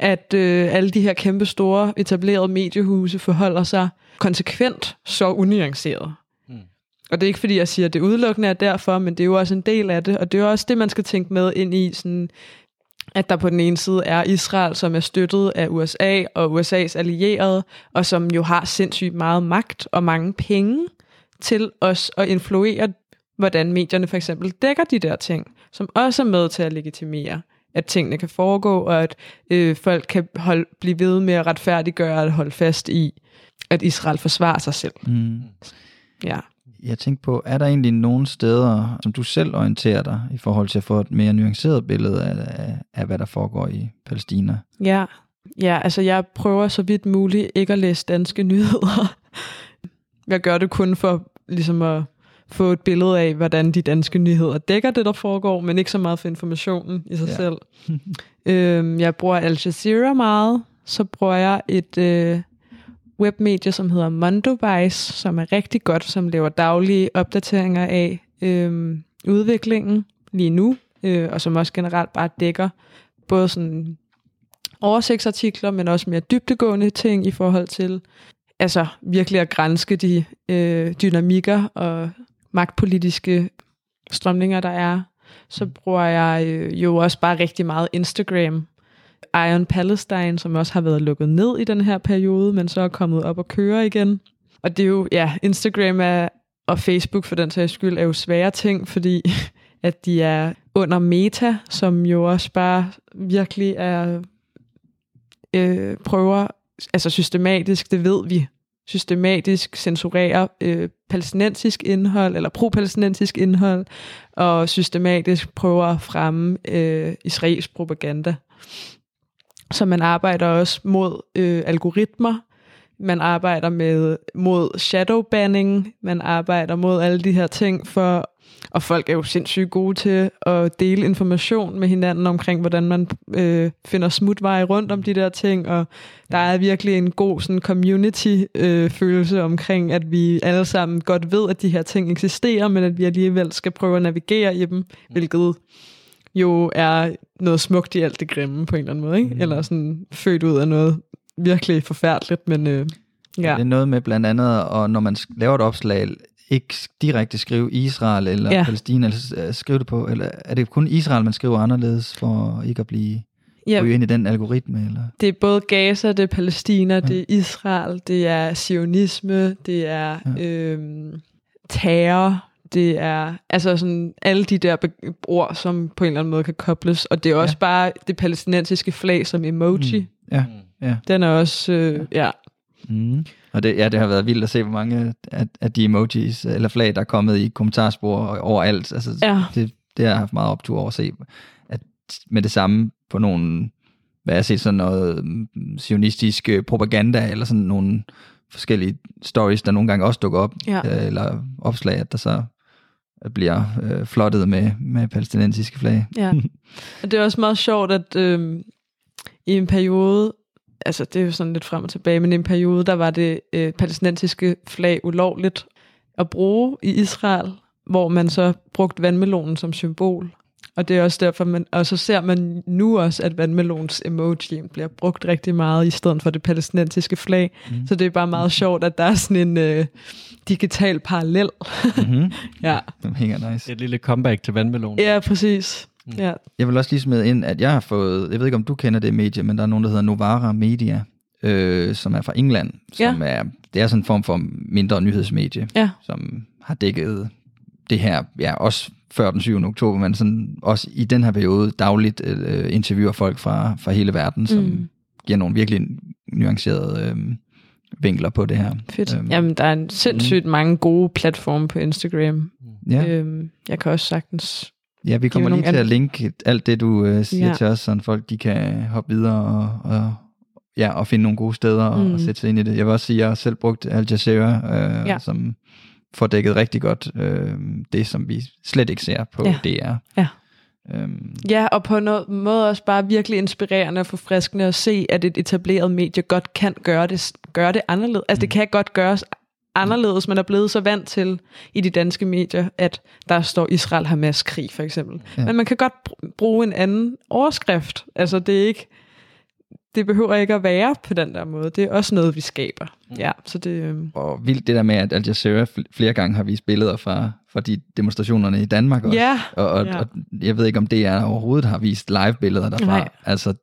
B: at øh, alle de her kæmpe store etablerede mediehuse forholder sig konsekvent så unuanceret. Mm. Og det er ikke fordi, jeg siger, at det udelukkende er derfor, men det er jo også en del af det, og det er også det, man skal tænke med ind i sådan at der på den ene side er Israel, som er støttet af USA og USA's allierede, og som jo har sindssygt meget magt og mange penge til os at influere, hvordan medierne for eksempel dækker de der ting, som også er med til at legitimere, at tingene kan foregå, og at øh, folk kan holde, blive ved med at retfærdiggøre og holde fast i, at Israel forsvarer sig selv. Mm.
A: Ja. Jeg tænkte på, er der egentlig nogle steder, som du selv orienterer dig i forhold til at få et mere nuanceret billede af, af, af hvad der foregår i Palæstina?
B: Ja. ja, altså jeg prøver så vidt muligt ikke at læse danske nyheder. <laughs> Jeg gør det kun for ligesom at få et billede af, hvordan de danske nyheder dækker det, der foregår, men ikke så meget for informationen i sig ja. selv. <laughs> øhm, jeg bruger Al Jazeera meget. Så bruger jeg et øh, webmedie, som hedder Mondovice, som er rigtig godt, som laver daglige opdateringer af øh, udviklingen lige nu, øh, og som også generelt bare dækker både sådan oversigtsartikler, men også mere dybtegående ting i forhold til altså virkelig at grænske de øh, dynamikker og magtpolitiske strømninger, der er. Så bruger jeg øh, jo også bare rigtig meget Instagram, Iron Palestine, som også har været lukket ned i den her periode, men så er kommet op og køre igen. Og det er jo, ja, Instagram er, og Facebook for den sags skyld er jo svære ting, fordi <laughs> at de er under meta, som jo også bare virkelig er øh, prøver, altså systematisk, det ved vi, systematisk censurerer øh, palæstinensisk indhold, eller pro-palæstinensisk indhold, og systematisk prøver at fremme øh, israelsk propaganda. Så man arbejder også mod øh, algoritmer, man arbejder med mod shadowbanning, man arbejder mod alle de her ting for og folk er jo sindssygt gode til at dele information med hinanden omkring, hvordan man øh, finder smutveje rundt om de der ting, og der er virkelig en god sådan community-følelse øh, omkring, at vi alle sammen godt ved, at de her ting eksisterer, men at vi alligevel skal prøve at navigere i dem, hvilket jo er noget smukt i alt det grimme på en eller anden måde, ikke? Mm. Eller sådan født ud af noget virkelig forfærdeligt, men øh, ja.
A: Det er noget med blandt andet, og når man laver et opslag, ikke direkte skrive Israel eller ja. Palæstina, eller øh, skrive det på, eller er det kun Israel, man skriver anderledes, for ikke at blive ja. ind i den algoritme? Eller?
B: Det er både Gaza, det er Palæstina, ja. det er Israel, det er sionisme, det er ja. øhm, terror, det er altså sådan alle de der ord, som på en eller anden måde kan kobles, og det er også ja. bare det palæstinensiske flag som emoji. Mm.
A: Ja, ja.
B: Den er også, øh, ja.
A: Mm. Og det, ja, det har været vildt at se, hvor mange af, af de emojis eller flag, der er kommet i kommentarspor overalt. Altså, ja. det, det har jeg haft meget optur over at se, at med det samme på nogle, hvad jeg set, sådan noget mm, sionistisk øh, propaganda, eller sådan nogle forskellige stories, der nogle gange også dukker op, ja. Øh, eller opslag, at der så bliver øh, flottet med, med palæstinensiske flag.
B: Ja, <laughs> og det er også meget sjovt, at øh, i en periode, altså det er jo sådan lidt frem og tilbage, men i en periode, der var det øh, palæstinensiske flag ulovligt, at bruge i Israel, hvor man så brugte vandmelonen som symbol. Og det er også derfor, man, og så ser man nu også, at vandmelons emoji bliver brugt rigtig meget, i stedet for det palæstinensiske flag. Mm. Så det er bare meget sjovt, at der er sådan en øh, digital parallel.
A: Mm-hmm. <laughs>
B: ja.
A: Den hænger nice.
C: Et lille comeback til vandmelonen.
B: ja, præcis.
C: Mm.
B: Ja.
A: Jeg vil også lige smide ind, at jeg har fået, jeg ved ikke om du kender det medie, men der er nogen, der hedder Novara Media, øh, som er fra England, som er, det er sådan en form for mindre nyhedsmedie,
B: Ja.
A: som har dækket det her, ja, også før den 7. oktober, men sådan også i den her periode dagligt øh, interviewer folk fra, fra hele verden, som
B: Mm.
A: mm. giver nogle virkelig nuancerede øh, vinkler på det her.
B: Fedt.
A: Øhm,
B: Jamen, der er en sindssygt mange gode platforme på Instagram.
A: Ja,
B: Øhm, jeg kan også sagtens...
A: ja vi kommer lige til at linke alt det, du øh, siger
B: Ja.
A: til os, så folk de kan hoppe videre og, og, ja, og finde nogle gode steder og,
B: Mm.
A: og sætte sig ind i det. Jeg vil også sige, at jeg har selv brugt Al Jazeera, øh,
B: Ja.
A: som får dækket rigtig godt øh, det, som vi slet ikke ser på
B: Ja.
A: DR.
B: Ja.
A: Øhm,
B: Ja, og på en måde også bare virkelig inspirerende og forfriskende at se, at et etableret medie godt kan gøre det, gøre det anderledes. Altså, det kan godt gøres anderledes. Man er blevet så vant til i de danske medier, at der står Israel-Hamas-krig, for eksempel. Ja. Men man kan godt br- bruge en anden overskrift. Altså, det er ikke... Det behøver ikke at være på den der måde. Det er også noget, vi skaber. Ja, så det... øhm,
A: og vildt det der med, at Al Jazeera fl- flere gange har vist billeder fra, fra de demonstrationerne i Danmark også.
B: Ja,
A: Og, og,
B: ja.
A: og jeg ved ikke, om det er overhovedet har vist live-billeder derfra.
B: Nej.
A: Altså,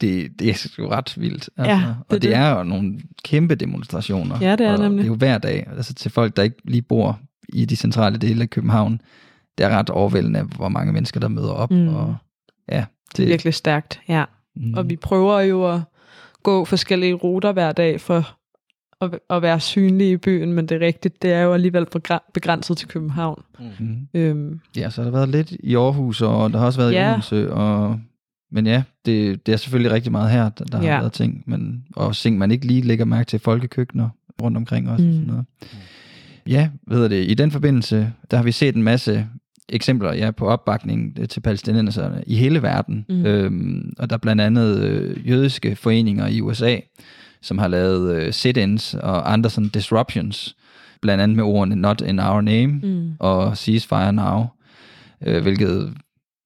A: det, det er sgu ret vildt. Altså.
B: Ja, det
A: og det,
B: det.
A: er jo nogle kæmpe demonstrationer.
B: Ja, det er
A: og
B: nemlig.
A: Det er jo hver dag. Altså til folk, der ikke lige bor i de centrale dele af København, det er ret overvældende, hvor mange mennesker, der møder op.
B: Mm.
A: Og, ja,
B: det er virkelig stærkt, ja.
A: Mm.
B: Og vi prøver jo at gå forskellige ruter hver dag for at, at være synlige i byen, men det er rigtigt, det er jo alligevel begrænset til København.
A: Mm.
B: Øhm,
A: Ja, så har der været lidt i Aarhus, og der har også været
B: Ja.
A: i Odense, og men ja, det, det er selvfølgelig rigtig meget her, der, der
B: Ja.
A: har været ting, men, og ting, man ikke lige lægger mærke til folkekøkkener rundt omkring også.
B: Mm.
A: Mm. Sådan noget. Ja, ved det, i den forbindelse, der har vi set en masse eksempler ja, på opbakning øh, til palæstinenserne i hele verden.
B: Mm.
A: Mm. Øhm, og der er blandt andet øh, jødiske foreninger i USA, som har lavet øh, sit-ins og andre sådan disruptions, blandt andet med ordene not in our name
B: mm.
A: og ceasefire now, øh, hvilket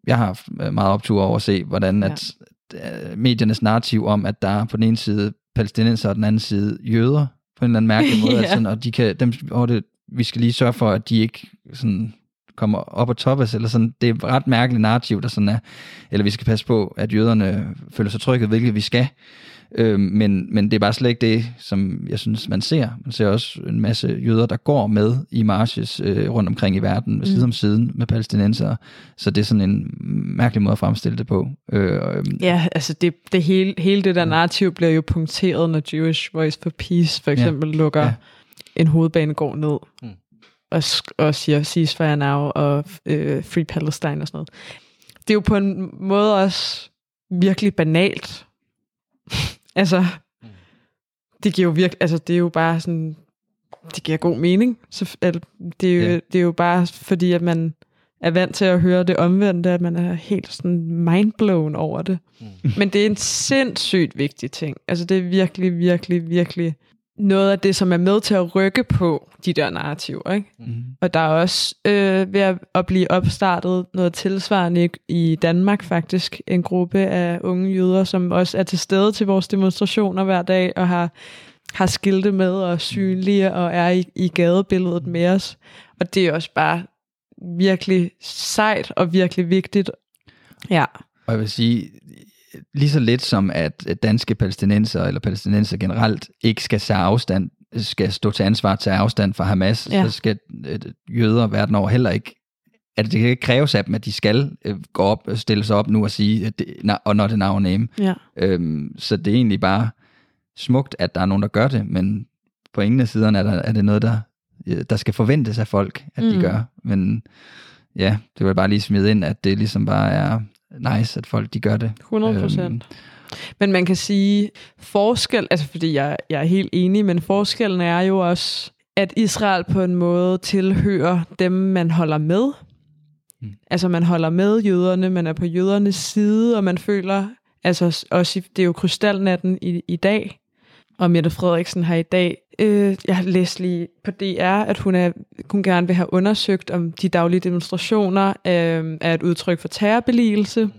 A: jeg har haft meget optur over at se, hvordan
B: Ja.
A: at øh, mediernes narrativ om, at der er på den ene side palæstinenser og den anden side jøder, på en eller anden mærkelig <laughs> måde,
B: Ja.
A: at sådan, og de kan, dem, og det, vi skal lige sørge for, at de ikke sådan kommer op og toppes, eller sådan, det er et ret mærkeligt narrativ, der sådan er, eller vi skal passe på, at jøderne føler sig trygge, hvilket vi skal, øh, men, men det er bare slet ikke det, som jeg synes, man ser. Man ser også en masse jøder, der går med i marches øh, rundt omkring i verden, mm. side om side med palæstinenser, så det er sådan en mærkelig måde at fremstille det på. Øh, øh,
B: Ja, altså det, det hele, hele det der narrativ bliver jo punkteret, når Jewish Voice for Peace for eksempel ja. lukker ja. En hovedbanegård ned.
C: Mm.
B: Og, og siger ceasefire now og øh, Free Palestine og sådan noget. Det er jo på en måde også virkelig banalt. Altså, det giver jo virkelig, altså det er jo bare sådan, det giver god mening. Så, altså, det, er jo,
A: Ja.
B: det er jo bare fordi, at man er vant til at høre det omvendte, at man er helt sådan mindblown over det.
C: Mm.
B: Men det er en sindssygt vigtig ting. Altså det er virkelig, virkelig, virkelig noget af det, som er med til at rykke på de der narrativer. Ikke?
A: mm.
B: Og der er også øh, ved at, blive opstartet noget tilsvarende i, i Danmark faktisk. En gruppe af unge jøder, som også er til stede til vores demonstrationer hver dag og har, har skilte med og synlige og er i, i gadebilledet med os. Og det er også bare virkelig sejt og virkelig vigtigt. Ja.
A: Og jeg vil sige, lige så lidt som at danske palæstinenser eller palæstinenser generelt ikke skal tage afstand, skal stå til ansvar til afstand fra Hamas,
B: Ja.
A: så skal øh, jøder verden over heller ikke at det kan ikke kræves af dem, at de skal øh, gå op og stille sig op nu og sige, at det, og not in our name.
B: ja.
A: Øhm, så det er egentlig bare smukt, at der er nogen, der gør det, men på ingen af siderne er, der, er det noget, der, øh, der skal forventes af folk, at mm.
B: Mm.
A: de gør. Men ja, det vil jeg bare lige smide ind, at det ligesom bare er nice, at folk de gør det.
B: 100 procent. Men man kan sige, forskel, altså fordi jeg, jeg er helt enig, men forskellen er jo også, at Israel på en måde tilhører dem, man holder med.
A: Mm.
B: Altså man holder med jøderne, man er på jødernes side, og man føler, altså også, det er jo krystalnatten i, i dag, og Mette Frederiksen har i dag, øh, jeg har læst lige på DR, at hun, er, hun gerne vil have undersøgt, om de daglige demonstrationer øh, er et udtryk for terrorbeligelse,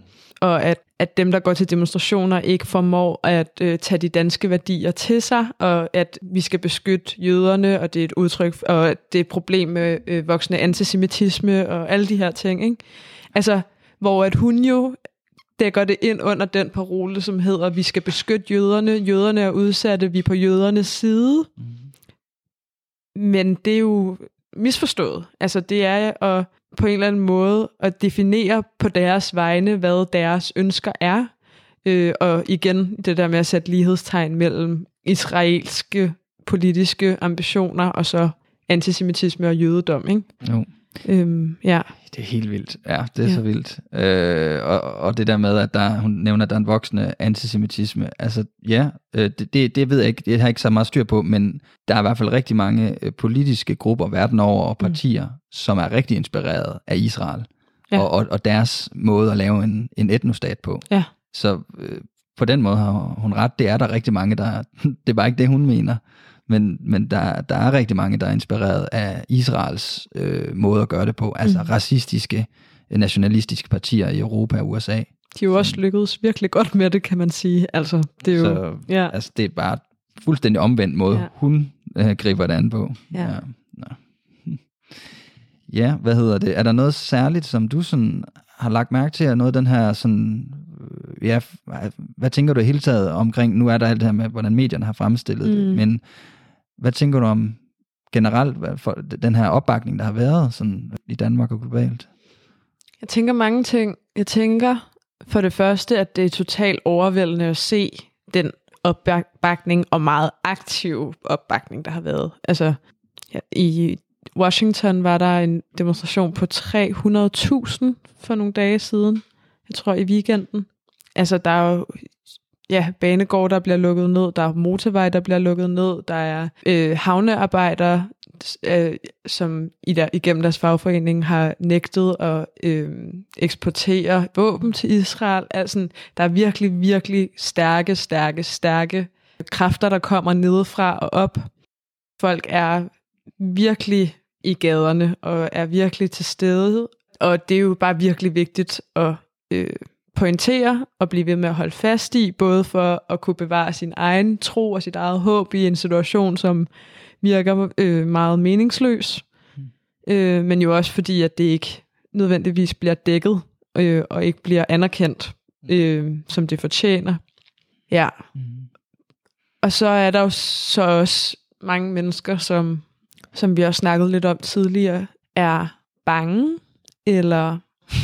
B: og at, at dem, der går til demonstrationer, ikke formår at øh, tage de danske værdier til sig, og at vi skal beskytte jøderne, og det er et udtryk, og det er et problem med øh, voksende antisemitisme og alle de her ting. Ikke? Altså, hvor at hun jo dækker det ind under den parole, som hedder, vi skal beskytte jøderne, jøderne er udsatte, vi er på jødernes side. Mm. Men det er jo misforstået. Altså det er at på en eller anden måde at definere på deres vegne, hvad deres ønsker er. Øh, og igen det der med at sætte lighedstegn mellem israelske politiske ambitioner og så antisemitisme og jødedom. Ikke?
A: Jo.
B: Øhm, ja.
A: Det er helt vildt. Ja, det er ja. så vildt. Øh, og, og det der med, at der, hun nævner, at der er en voksende antisemitisme. Altså, ja, øh, det, det, det ved jeg ikke, det har jeg ikke så meget styr på, men der er i hvert fald rigtig mange øh, politiske grupper verden over og mm. partier, mm. som er rigtig inspireret af Israel. Ja. Og, og, og deres måde at lave en, en etnostat på.
B: Ja.
A: Så øh, på den måde har hun ret. Det er der rigtig mange, der... <laughs> Det er bare ikke det, hun mener. Men, men der, der er rigtig mange, der er inspireret af Israels øh, måde at gøre det på. Altså mm. racistiske, nationalistiske partier i Europa og USA.
B: De er jo også lykkedes virkelig godt med det, kan man sige. Altså, det er jo,
A: Så, ja. altså, det er bare fuldstændig omvendt måde, ja. hun øh, griber det an på.
B: Ja. Ja. Nå. <laughs>
A: ja, hvad hedder det? Er der noget særligt, som du sådan har lagt mærke til, at noget af den her sådan, øh, ja, hvad tænker du hele taget omkring, nu er der alt det her med, hvordan medierne har fremstillet mm. det, men hvad tænker du om generelt for den her opbakning, der har været sådan i Danmark og globalt?
B: Jeg tænker mange ting. Jeg tænker for det første, at det er totalt overvældende at se den opbakning og meget aktiv opbakning, der har været. Altså, ja, i Washington var der en demonstration på 300.000 for nogle dage siden. Jeg tror i weekenden. Altså, der er jo ja, banegård, der bliver lukket ned, der er motorvej, der bliver lukket ned, der er øh, havnearbejdere, øh, som i der, igennem deres fagforening har nægtet at øh, eksportere våben til Israel. Altså, der er virkelig, virkelig stærke, stærke, stærke kræfter, der kommer nedefra og op. Folk er virkelig i gaderne og er virkelig til stede, og det er jo bare virkelig vigtigt at øh, pointere og blive ved med at holde fast i, både for at kunne bevare sin egen tro og sit eget håb i en situation, som virker øh, meget meningsløs, mm. øh, men jo også fordi, at det ikke nødvendigvis bliver dækket øh, og ikke bliver anerkendt, mm. øh, som det fortjener. Ja. Mm. Og så er der jo så også mange mennesker, som, som vi har snakket lidt om tidligere, er bange, eller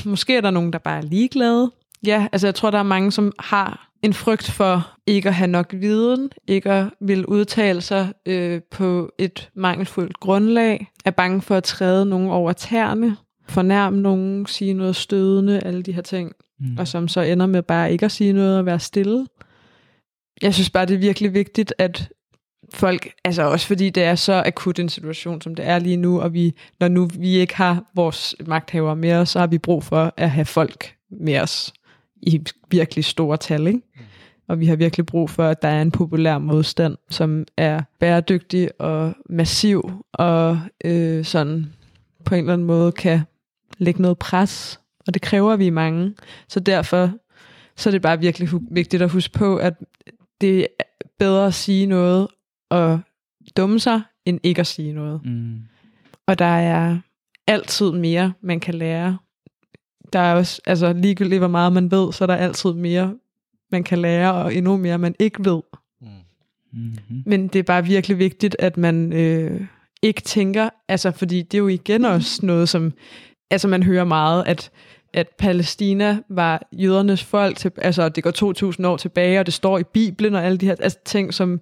B: måske er der nogen, der bare er ligeglade, Ja, altså jeg tror, der er mange, som har en frygt for ikke at have nok viden, ikke at vil udtale sig øh, på et mangelfuldt grundlag, er bange for at træde nogen over tæerne, fornærme nogen, sige noget stødende, alle de her ting, mm. og som så ender med bare ikke at sige noget og være stille. Jeg synes bare, det er virkelig vigtigt, at folk, altså også fordi det er så akut en situation, som det er lige nu, og vi, når nu vi ikke har vores magthavere med os, så har vi brug for at have folk med os i virkelig store tal, ikke? Og vi har virkelig brug for, at der er en populær modstand, som er bæredygtig og massiv, og øh, sådan på en eller anden måde kan lægge noget pres, og det kræver vi mange. Så derfor så er det bare virkelig vigtigt at huske på, at det er bedre at sige noget og dumme sig, end ikke at sige noget. Mm. Og der er altid mere, man kan lære der er også, altså ligegyldigt hvor meget man ved, så er der altid mere, man kan lære, og endnu mere, man ikke ved. Mm-hmm. Men det er bare virkelig vigtigt, at man øh, ikke tænker, altså fordi det er jo igen også noget, som, altså man hører meget, at at Palæstina var jødernes folk, til, altså det går 2.000 år tilbage, og det står i Bibelen og alle de her altså, ting, som,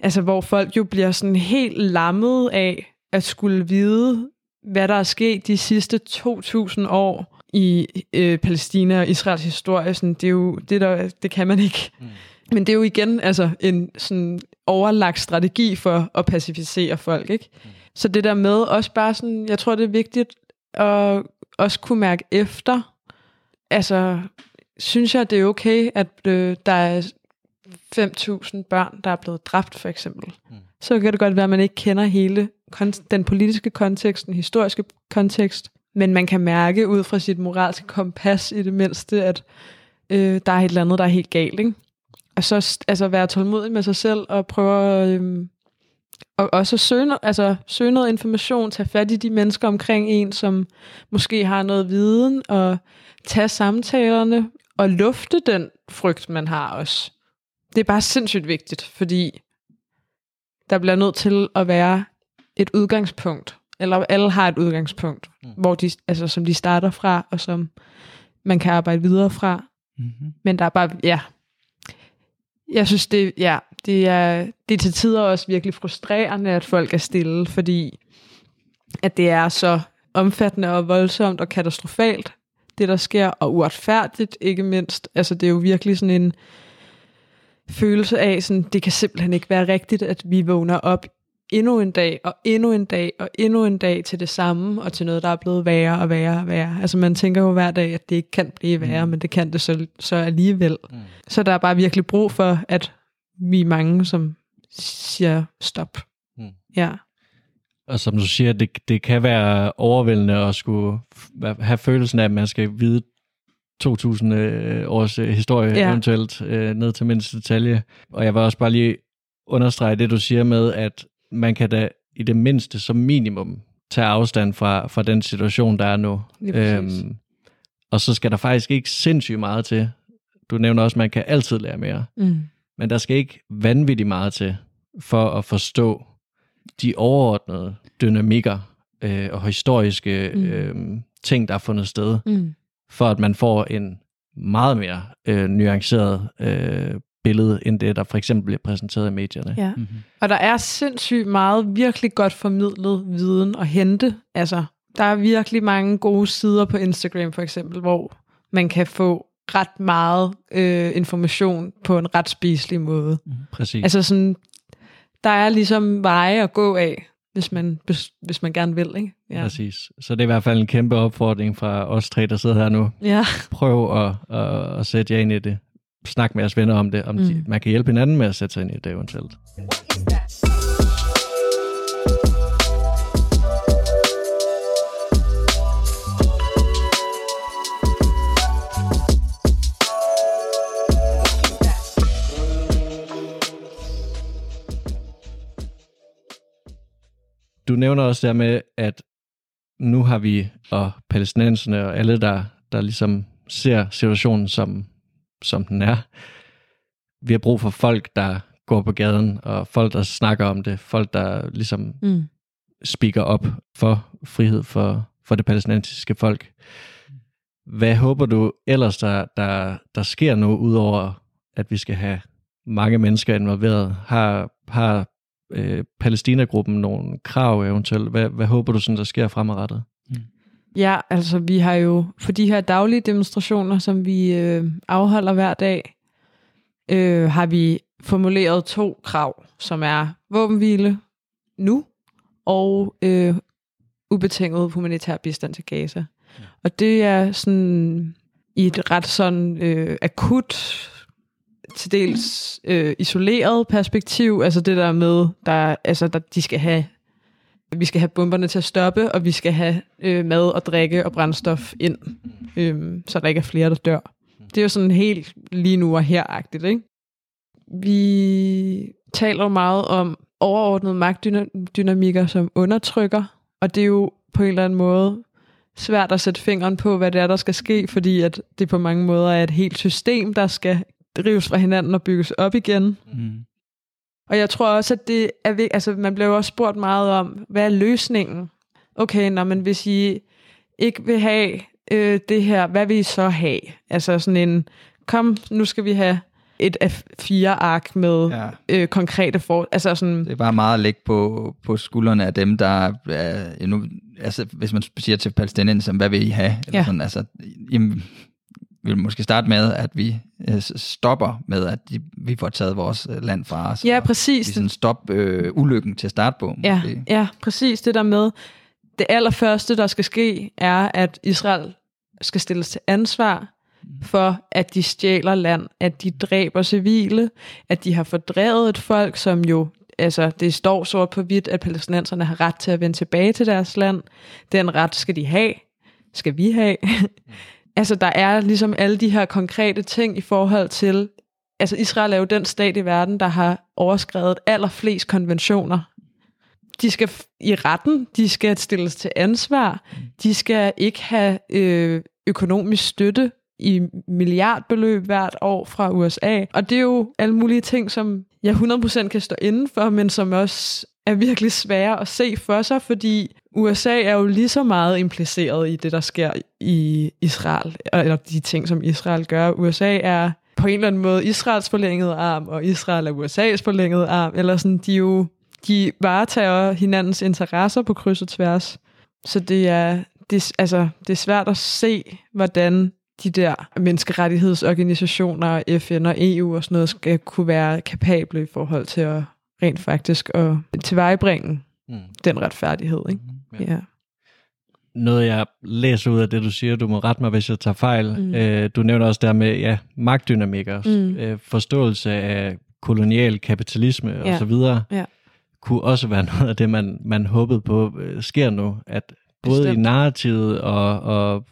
B: altså hvor folk jo bliver sådan helt lammet af at skulle vide, hvad der er sket de sidste 2.000 år, i øh, Palæstina og Israels historie. Sådan, det, er jo, det, der, det kan man ikke. Mm. Men det er jo igen altså, en sådan overlagt strategi for at pacificere folk. Ikke? Mm. Så det der med også bare sådan, jeg tror det er vigtigt at også kunne mærke efter. Altså, synes jeg, det er okay, at øh, der er 5.000 børn, der er blevet dræbt, for eksempel, mm. så kan det godt være, at man ikke kender hele den politiske kontekst, den historiske kontekst, men man kan mærke ud fra sit moralske kompas i det mindste, at øh, der er et eller andet, der er helt galt. Ikke? Og så altså, være tålmodig med sig selv og prøve at... Øh, og også søge, altså, søge noget information, tage fat i de mennesker omkring en, som måske har noget viden, og tage samtalerne og lufte den frygt, man har også. Det er bare sindssygt vigtigt, fordi der bliver nødt til at være et udgangspunkt, eller alle har et udgangspunkt, mm. hvor de, altså, som de starter fra, og som man kan arbejde videre fra. Mm-hmm. Men der er bare, ja, jeg synes, det, ja, det, er, det er til tider også virkelig frustrerende, at folk er stille, fordi at det er så omfattende og voldsomt og katastrofalt, det der sker, og uretfærdigt ikke mindst. Altså det er jo virkelig sådan en følelse af, sådan, det kan simpelthen ikke være rigtigt, at vi vågner op endnu en dag, og endnu en dag, og endnu en dag til det samme, og til noget, der er blevet værre og værre og værre. Altså man tænker jo hver dag, at det ikke kan blive værre, mm. men det kan det så, så alligevel. Mm. Så der er bare virkelig brug for, at vi er mange, som siger stop. Mm. Ja.
C: Og som du siger, det, det kan være overvældende at skulle have følelsen af, at man skal vide 2000 øh, års øh, historie ja. eventuelt øh, ned til mindste detalje. Og jeg vil også bare lige understrege det, du siger med, at man kan da i det mindste som minimum tage afstand fra, fra den situation, der er nu. Øhm, og så skal der faktisk ikke sindssygt meget til. Du nævner også, at man kan altid lære mere. Mm. Men der skal ikke vanvittigt meget til for at forstå de overordnede dynamikker øh, og historiske mm. øh, ting, der er fundet sted, mm. for at man får en meget mere øh, nuanceret øh, billede, end det, der for eksempel bliver præsenteret i medierne.
B: Ja. Mm-hmm. Og der er sindssygt meget virkelig godt formidlet viden at hente. Altså, der er virkelig mange gode sider på Instagram for eksempel, hvor man kan få ret meget øh, information på en ret spiselig måde.
C: Mm, præcis.
B: Altså sådan, der er ligesom veje at gå af, hvis man, hvis man gerne vil. Ikke?
C: Ja. Præcis. Så det er i hvert fald en kæmpe opfordring fra os tre, der sidder her nu.
B: Ja.
C: Prøv at, at, at sætte jer ind i det snak med jeres venner om det, om mm. de, man kan hjælpe hinanden med at sætte sig ind i det eventuelt. Du nævner også der med, at nu har vi, og palæstinenserne og alle, der, der ligesom ser situationen som som den er. Vi har brug for folk, der går på gaden, og folk, der snakker om det, folk, der ligesom mm. speaker op for frihed for, for det palæstinensiske folk. Hvad håber du ellers, der, der, der sker nu, udover at vi skal have mange mennesker involveret? Har, har øh, Palæstina-gruppen nogle krav eventuelt? Hvad, hvad håber du, sådan, der sker fremadrettet?
B: Ja, altså vi har jo for de her daglige demonstrationer, som vi øh, afholder hver dag, øh, har vi formuleret to krav, som er våbenhvile nu og øh, ubetinget humanitær bistand til Gaza. Ja. Og det er sådan i et ret sådan øh, akut, til dels øh, isoleret perspektiv, altså det der med, der, altså der, de skal have vi skal have bomberne til at stoppe, og vi skal have øh, mad og drikke og brændstof ind, øh, så der ikke er flere, der dør. Det er jo sådan helt lige nu og her-agtigt, ikke? Vi taler meget om overordnede magtdynamikker, som undertrykker, og det er jo på en eller anden måde svært at sætte fingeren på, hvad det er, der skal ske, fordi at det på mange måder er et helt system, der skal drives fra hinanden og bygges op igen. Mm. Og jeg tror også, at det er vigtigt, altså man bliver jo også spurgt meget om, hvad er løsningen? Okay, når man hvis I ikke vil have øh, det her, hvad vil I så have? Altså sådan en, kom, nu skal vi have et F4-ark med ja. øh, konkrete for... Altså sådan,
A: det er bare meget at lægge på, på skuldrene af dem, der er... Nu, altså, hvis man siger til palæstinenser, hvad vil I have? Eller ja. sådan, altså, jamen, vil måske starte med, at vi øh, stopper med, at de, vi får taget vores øh, land fra os.
B: Ja, præcis.
A: Vi sådan stop øh, ulykken til at starte på.
B: Ja, ja, præcis det der med. Det allerførste, der skal ske, er, at Israel skal stilles til ansvar for, at de stjæler land, at de dræber civile, at de har fordrevet et folk, som jo, altså det står sort på hvidt, at palæstinenserne har ret til at vende tilbage til deres land. Den ret skal de have. Skal vi have. <laughs> altså der er ligesom alle de her konkrete ting i forhold til, altså Israel er jo den stat i verden, der har overskrevet allerflest konventioner. De skal i retten, de skal stilles til ansvar, de skal ikke have øh, økonomisk støtte i milliardbeløb hvert år fra USA. Og det er jo alle mulige ting, som jeg 100% kan stå inden for, men som også er virkelig svære at se for sig, fordi USA er jo lige så meget impliceret i det, der sker i Israel, eller de ting, som Israel gør. USA er på en eller anden måde Israels forlængede arm, og Israel er USA's forlængede arm, eller sådan, de jo de varetager hinandens interesser på kryds og tværs. Så det er, det, altså, det er svært at se, hvordan de der menneskerettighedsorganisationer, FN og EU og sådan noget, skal kunne være kapable i forhold til at rent faktisk at tilvejebringe mm. den retfærdighed. Ikke? Mm, ja. ja.
C: Noget, jeg læser ud af det, du siger, du må rette mig, hvis jeg tager fejl. Mm. Øh, du nævner også der med ja, magtdynamikker, mm. øh, forståelse af kolonial kapitalisme ja. og så videre. Ja. Kunne også være <laughs> noget af det, man, man håbede på øh, sker nu, at både Bestemt. i narrativet og, og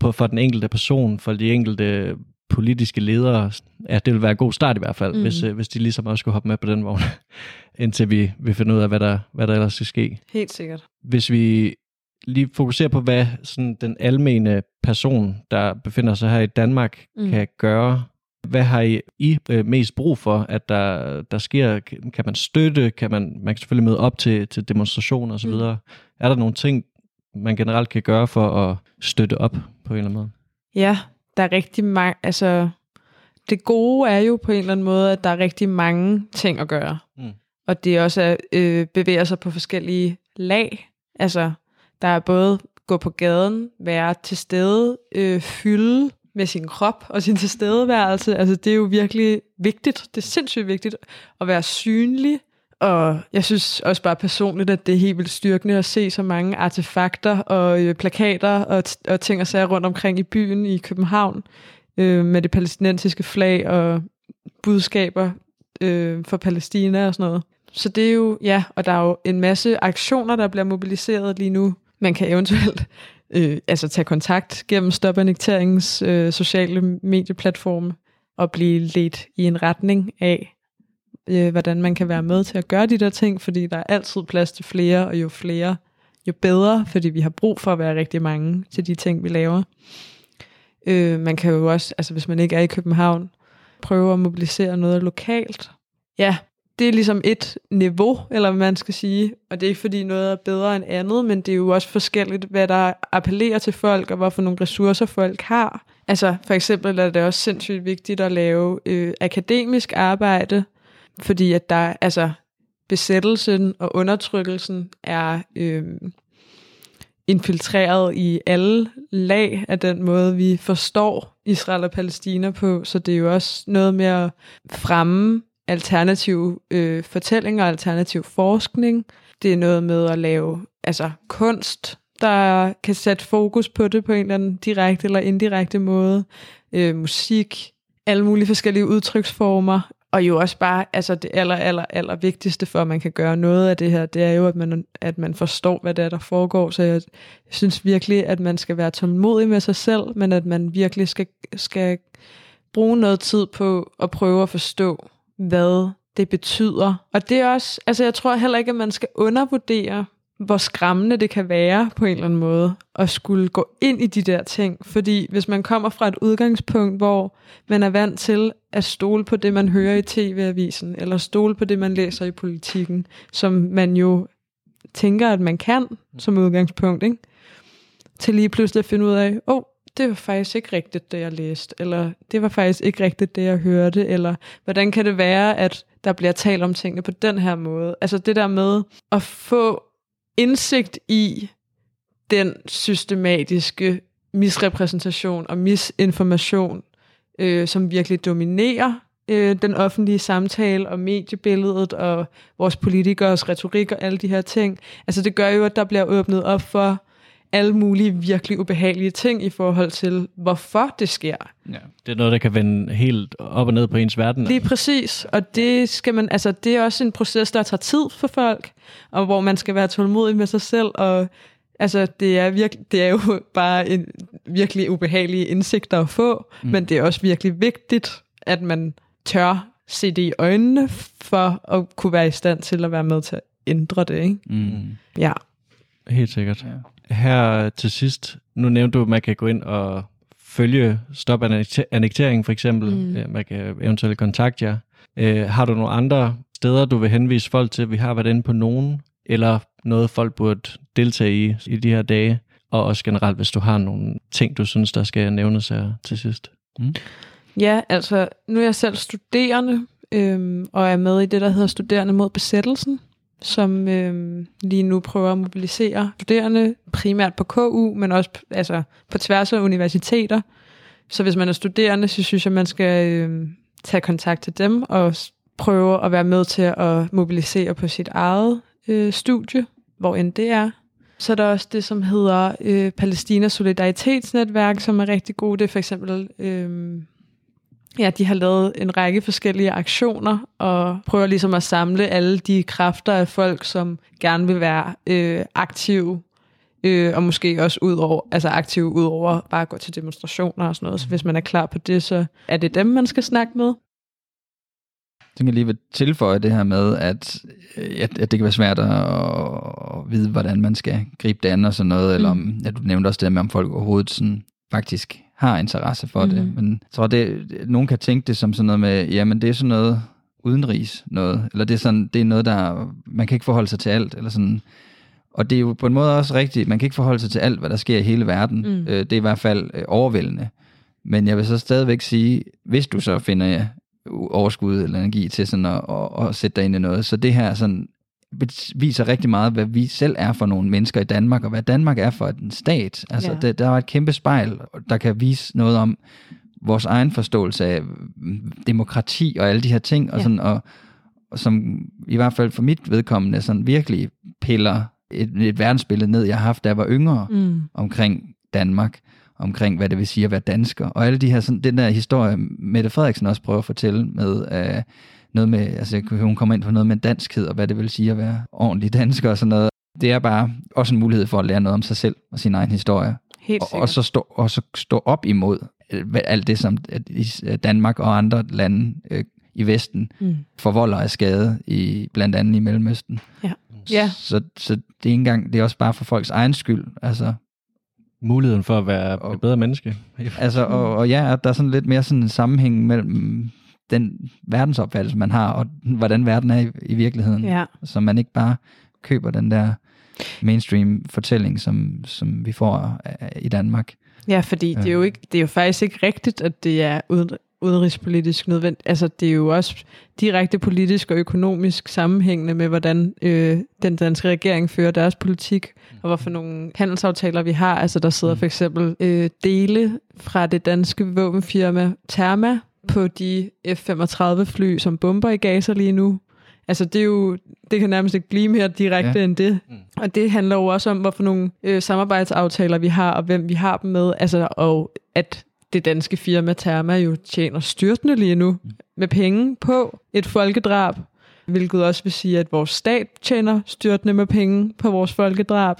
C: på, for den enkelte person, for de enkelte politiske ledere, ja, det vil være en god start i hvert fald, mm. hvis, øh, hvis de ligesom også skulle hoppe med på den vogn, <laughs> indtil vi, vi finder ud af, hvad der, hvad der ellers skal ske.
B: Helt sikkert.
C: Hvis vi lige fokuserer på, hvad sådan den almene person, der befinder sig her i Danmark, mm. kan gøre. Hvad har I, I øh, mest brug for, at der, der sker? Kan man støtte? Kan man, man kan selvfølgelig møde op til, til demonstrationer osv. Mm. Er der nogle ting, man generelt kan gøre for at støtte op på en eller anden måde?
B: Ja, der er rigtig mange, altså det gode er jo på en eller anden måde, at der er rigtig mange ting at gøre. Mm. Og det også er, øh, bevæger sig på forskellige lag. Altså, der er både gå på gaden, være til stede, øh, fylde med sin krop og sin tilstedeværelse. Altså, det er jo virkelig vigtigt. Det er sindssygt vigtigt at være synlig, og jeg synes også bare personligt, at det er helt vildt styrkende at se så mange artefakter og øh, plakater og, og ting og sager rundt omkring i byen i København øh, med det palæstinensiske flag og budskaber øh, for Palæstina og sådan noget. Så det er jo, ja, og der er jo en masse aktioner, der bliver mobiliseret lige nu. Man kan eventuelt <laughs> øh, altså tage kontakt gennem Stop Annekteringens øh, sociale medieplatforme og blive ledt i en retning af, øh, hvordan man kan være med til at gøre de der ting, fordi der er altid plads til flere, og jo flere, jo bedre, fordi vi har brug for at være rigtig mange til de ting, vi laver. Øh, man kan jo også, altså hvis man ikke er i København, prøve at mobilisere noget lokalt. Ja, det er ligesom et niveau, eller hvad man skal sige, og det er ikke fordi noget er bedre end andet, men det er jo også forskelligt, hvad der appellerer til folk, og hvorfor nogle ressourcer folk har. Altså for eksempel er det også sindssygt vigtigt at lave øh, akademisk arbejde, fordi at der, altså, besættelsen og undertrykkelsen er øh, infiltreret i alle lag af den måde, vi forstår Israel og Palæstina på. Så det er jo også noget med at fremme alternative øh, fortællinger, alternativ forskning. Det er noget med at lave altså kunst, der kan sætte fokus på det på en eller anden direkte eller indirekte måde. Øh, musik, alle mulige forskellige udtryksformer. Og jo også bare, altså det aller, aller, aller vigtigste for, at man kan gøre noget af det her, det er jo, at man, at man forstår, hvad det er, der foregår. Så jeg, synes virkelig, at man skal være tålmodig med sig selv, men at man virkelig skal, skal bruge noget tid på at prøve at forstå, hvad det betyder. Og det er også, altså jeg tror heller ikke, at man skal undervurdere, hvor skræmmende det kan være på en eller anden måde at skulle gå ind i de der ting. Fordi hvis man kommer fra et udgangspunkt, hvor man er vant til at stole på det, man hører i tv-avisen, eller stole på det, man læser i politikken, som man jo tænker, at man kan som udgangspunkt, ikke? til lige pludselig at finde ud af, åh, oh, det var faktisk ikke rigtigt, det jeg læste, eller det var faktisk ikke rigtigt, det jeg hørte, eller hvordan kan det være, at der bliver talt om tingene på den her måde. Altså det der med at få indsigt i den systematiske misrepræsentation og misinformation, øh, som virkelig dominerer øh, den offentlige samtale og mediebilledet og vores politikers retorik og alle de her ting. Altså det gør jo, at der bliver åbnet op for, alle mulige virkelig ubehagelige ting i forhold til, hvorfor det sker.
C: Ja. Det er noget, der kan vende helt op og ned på ens verden.
B: Lige præcis, og det skal man, altså det er også en proces, der tager tid for folk, og hvor man skal være tålmodig med sig selv, og altså det er, virkelig, det er jo <laughs> bare en virkelig ubehagelig indsigt at få, mm. men det er også virkelig vigtigt, at man tør se det i øjnene, for at kunne være i stand til at være med til at ændre det, ikke?
A: Mm.
B: Ja.
C: Helt sikkert. Ja. Her til sidst, nu nævnte du, at man kan gå ind og følge stop annektering for eksempel. Mm. Man kan eventuelt kontakte jer. Øh, har du nogle andre steder, du vil henvise folk til? Vi har været inde på nogen, eller noget folk burde deltage i i de her dage? Og også generelt, hvis du har nogle ting, du synes, der skal nævnes her til sidst. Mm.
B: Ja, altså nu er jeg selv studerende, øhm, og er med i det, der hedder Studerende mod besættelsen, som øh, lige nu prøver at mobilisere studerende, primært på KU, men også altså, på tværs af universiteter. Så hvis man er studerende, så synes jeg, man skal øh, tage kontakt til dem og prøve at være med til at mobilisere på sit eget øh, studie, hvor end det er. Så er der også det, som hedder øh, Palæstina Solidaritetsnetværk, som er rigtig gode. Det er for eksempel øh, Ja, de har lavet en række forskellige aktioner og prøver ligesom at samle alle de kræfter af folk, som gerne vil være øh, aktive øh, og måske også ud over, altså aktive ud over bare at gå til demonstrationer og sådan noget. Så hvis man er klar på det, så er det dem, man skal snakke med.
A: Jeg kan lige vil tilføje det her med, at, at, at det kan være svært at, at vide, hvordan man skal gribe det an og sådan noget, mm. eller om, ja, du nævnte også det med, om folk overhovedet sådan faktisk har interesse for mm. det. Mhm. Men jeg tror, det, nogen kan tænke det som sådan noget med, jamen det er sådan noget udenrigs noget, eller det er, sådan, det er noget, der, man kan ikke forholde sig til alt, eller sådan, og det er jo på en måde også rigtigt, man kan ikke forholde sig til alt, hvad der sker i hele verden. Mm. Øh, det er i hvert fald øh, overvældende. Men jeg vil så stadigvæk sige, hvis du så finder ja, overskud eller energi til sådan at, at, at sætte dig ind i noget, så det her sådan viser rigtig meget, hvad vi selv er for nogle mennesker i Danmark, og hvad Danmark er for en stat. Altså, ja. det, der er et kæmpe spejl, der kan vise noget om vores egen forståelse af mm, demokrati og alle de her ting, og, ja. sådan, og, og som i hvert fald for mit vedkommende sådan virkelig piller et, et verdensbillede ned, jeg har haft, da jeg var yngre, mm. omkring Danmark, omkring hvad det vil sige at være dansker, og alle de her, sådan, den der historie, Mette Frederiksen også prøver at fortælle med, uh, noget med, altså hun kommer ind på noget med danskhed, og hvad det vil sige at være ordentlig dansker og sådan noget. Det er bare også en mulighed for at lære noget om sig selv og sin egen historie.
B: Helt
A: og, og, så stå, og så stå op imod øh, alt det, som øh, Danmark og andre lande øh, i Vesten mm. forvolder af skade, i, blandt andet i Mellemøsten.
B: Ja. Ja.
A: Så, så det er ikke engang, det er også bare for folks egen skyld. Altså,
C: Muligheden for at være og, et bedre menneske.
A: altså, og, og ja, der er sådan lidt mere sådan en sammenhæng mellem den verdensopfattelse, man har, og hvordan verden er i, i virkeligheden.
B: Ja.
A: Så man ikke bare køber den der mainstream fortælling, som, som vi får i Danmark.
B: Ja, fordi det er, jo ikke, det er jo faktisk ikke rigtigt, at det er udenrigspolitisk nødvendigt. Altså, det er jo også direkte politisk og økonomisk sammenhængende med, hvordan øh, den danske regering fører deres politik, og hvorfor nogle handelsaftaler vi har. Altså, der sidder mm. for eksempel øh, dele fra det danske våbenfirma Therma, på de F-35 fly, som bomber i Gaza lige nu. Altså det er jo, det kan nærmest ikke blive mere direkte ja. end det. Mm. Og det handler jo også om, hvorfor nogle øh, samarbejdsaftaler vi har, og hvem vi har dem med. Altså, og at det danske firma Therma jo tjener styrtende lige nu mm. med penge på et folkedrab, hvilket også vil sige, at vores stat tjener styrtende med penge på vores folkedrab,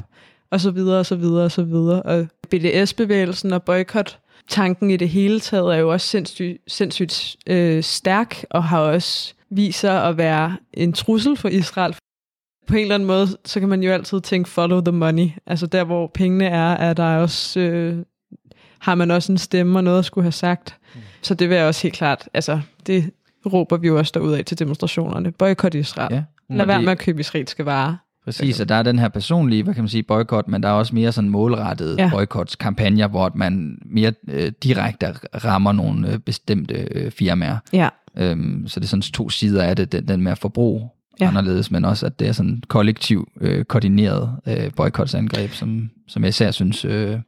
B: og så videre, og så videre, og så videre. Og BDS-bevægelsen og boykot tanken i det hele taget er jo også sindssygt, sindssygt øh, stærk, og har også vist sig at være en trussel for Israel. På en eller anden måde, så kan man jo altid tænke, follow the money. Altså der, hvor pengene er, er der også, øh, har man også en stemme og noget at skulle have sagt. Mm. Så det vil jeg også helt klart, altså det råber vi jo også derud af til demonstrationerne. Boykot Israel. Ja. Lad være med at købe israelske varer.
A: Præcis, og der er den her personlige, hvad kan man sige, boykot, men der er også mere sådan målrettede ja. boykotskampagner, hvor man mere øh, direkte rammer nogle øh, bestemte øh, firmaer.
B: Ja.
A: Øhm, så det er sådan to sider af det, den, den med at forbruge ja. anderledes, men også at det er sådan kollektiv, øh, koordineret øh, boykotsangreb, som, som jeg især synes øh,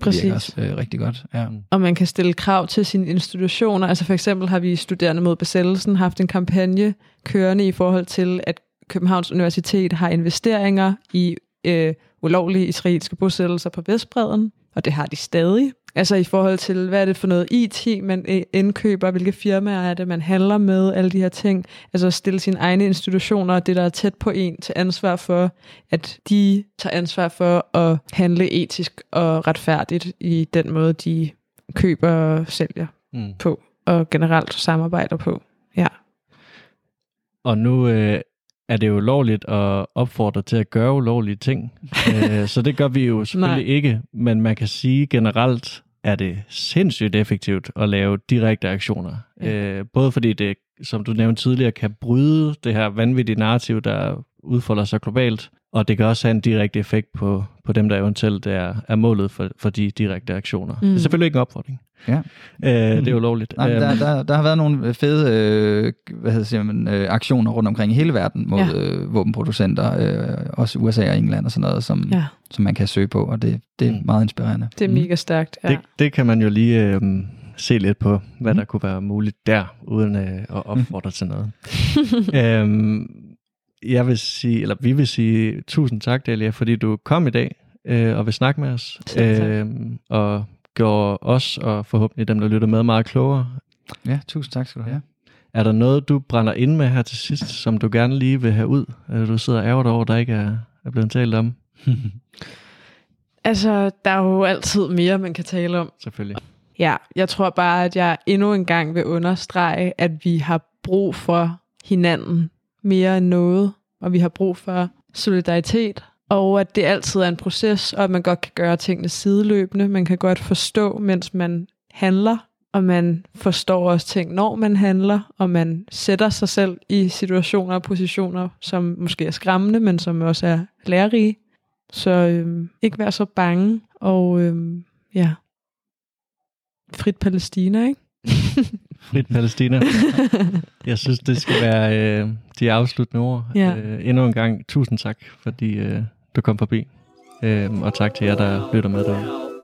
A: Præcis. virker også, øh, rigtig godt. Ja.
B: Og man kan stille krav til sine institutioner. Altså for eksempel har vi studerende mod besættelsen haft en kampagne kørende i forhold til, at Københavns Universitet har investeringer i øh, ulovlige israelske bosættelser på Vestbreden, og det har de stadig. Altså i forhold til, hvad er det for noget IT, man øh, indkøber, hvilke firmaer er det, man handler med, alle de her ting. Altså at stille sine egne institutioner og det, der er tæt på en, til ansvar for, at de tager ansvar for at handle etisk og retfærdigt i den måde, de køber og sælger mm. på, og generelt samarbejder på. Ja.
C: Og nu øh, er det jo lovligt at opfordre til at gøre ulovlige ting. <laughs> øh, så det gør vi jo selvfølgelig Nej. ikke, men man kan sige generelt, er det sindssygt effektivt at lave direkte aktioner. Ja. Øh, både fordi det, som du nævnte tidligere, kan bryde det her vanvittige narrativ, der udfolder sig globalt, og det kan også have en direkte effekt på, på dem, der eventuelt er, er målet for, for de direkte aktioner. Mm. Det er selvfølgelig ikke en opfordring. Ja. Øh, det er jo lovligt.
A: Nej, der, øhm. der, der har været nogle fede øh, hvad hedder, siger man, øh, aktioner rundt omkring i hele verden mod ja. øh, våbenproducenter, øh, også USA og England og sådan noget, som, ja. som man kan søge på, og det, det er mm. meget inspirerende.
B: Det er mega stærkt, ja.
C: Det, det kan man jo lige øh, se lidt på, hvad mm. der kunne være muligt der, uden øh, at opfordre til noget. <laughs> øhm, jeg vil sige, eller vi vil sige tusind tak, Delia, fordi du kom i dag øh, og vil snakke med os. Øh, og gjorde os og forhåbentlig dem, der lytter med, meget klogere.
A: Ja, tusind tak skal du have.
C: Er der noget, du brænder ind med her til sidst, som du gerne lige vil have ud? Eller du sidder ærger over, der ikke er, er blevet talt om? <laughs>
B: altså, der er jo altid mere, man kan tale om.
C: Selvfølgelig.
B: Ja, jeg tror bare, at jeg endnu en gang vil understrege, at vi har brug for hinanden mere end noget, og vi har brug for solidaritet, og at det altid er en proces, og at man godt kan gøre tingene sideløbende. Man kan godt forstå, mens man handler, og man forstår også ting, når man handler, og man sætter sig selv i situationer og positioner, som måske er skræmmende, men som også er lærerige. Så øhm, ikke være så bange, og øhm, ja, frit Palæstina, ikke? <laughs>
C: Frit Palæstina. <laughs> Jeg synes, det skal være øh, de afsluttende ord. Ja. Øh, endnu en gang, tusind tak, fordi øh, du kom forbi. Øh, og tak til jer, der lytter med derude.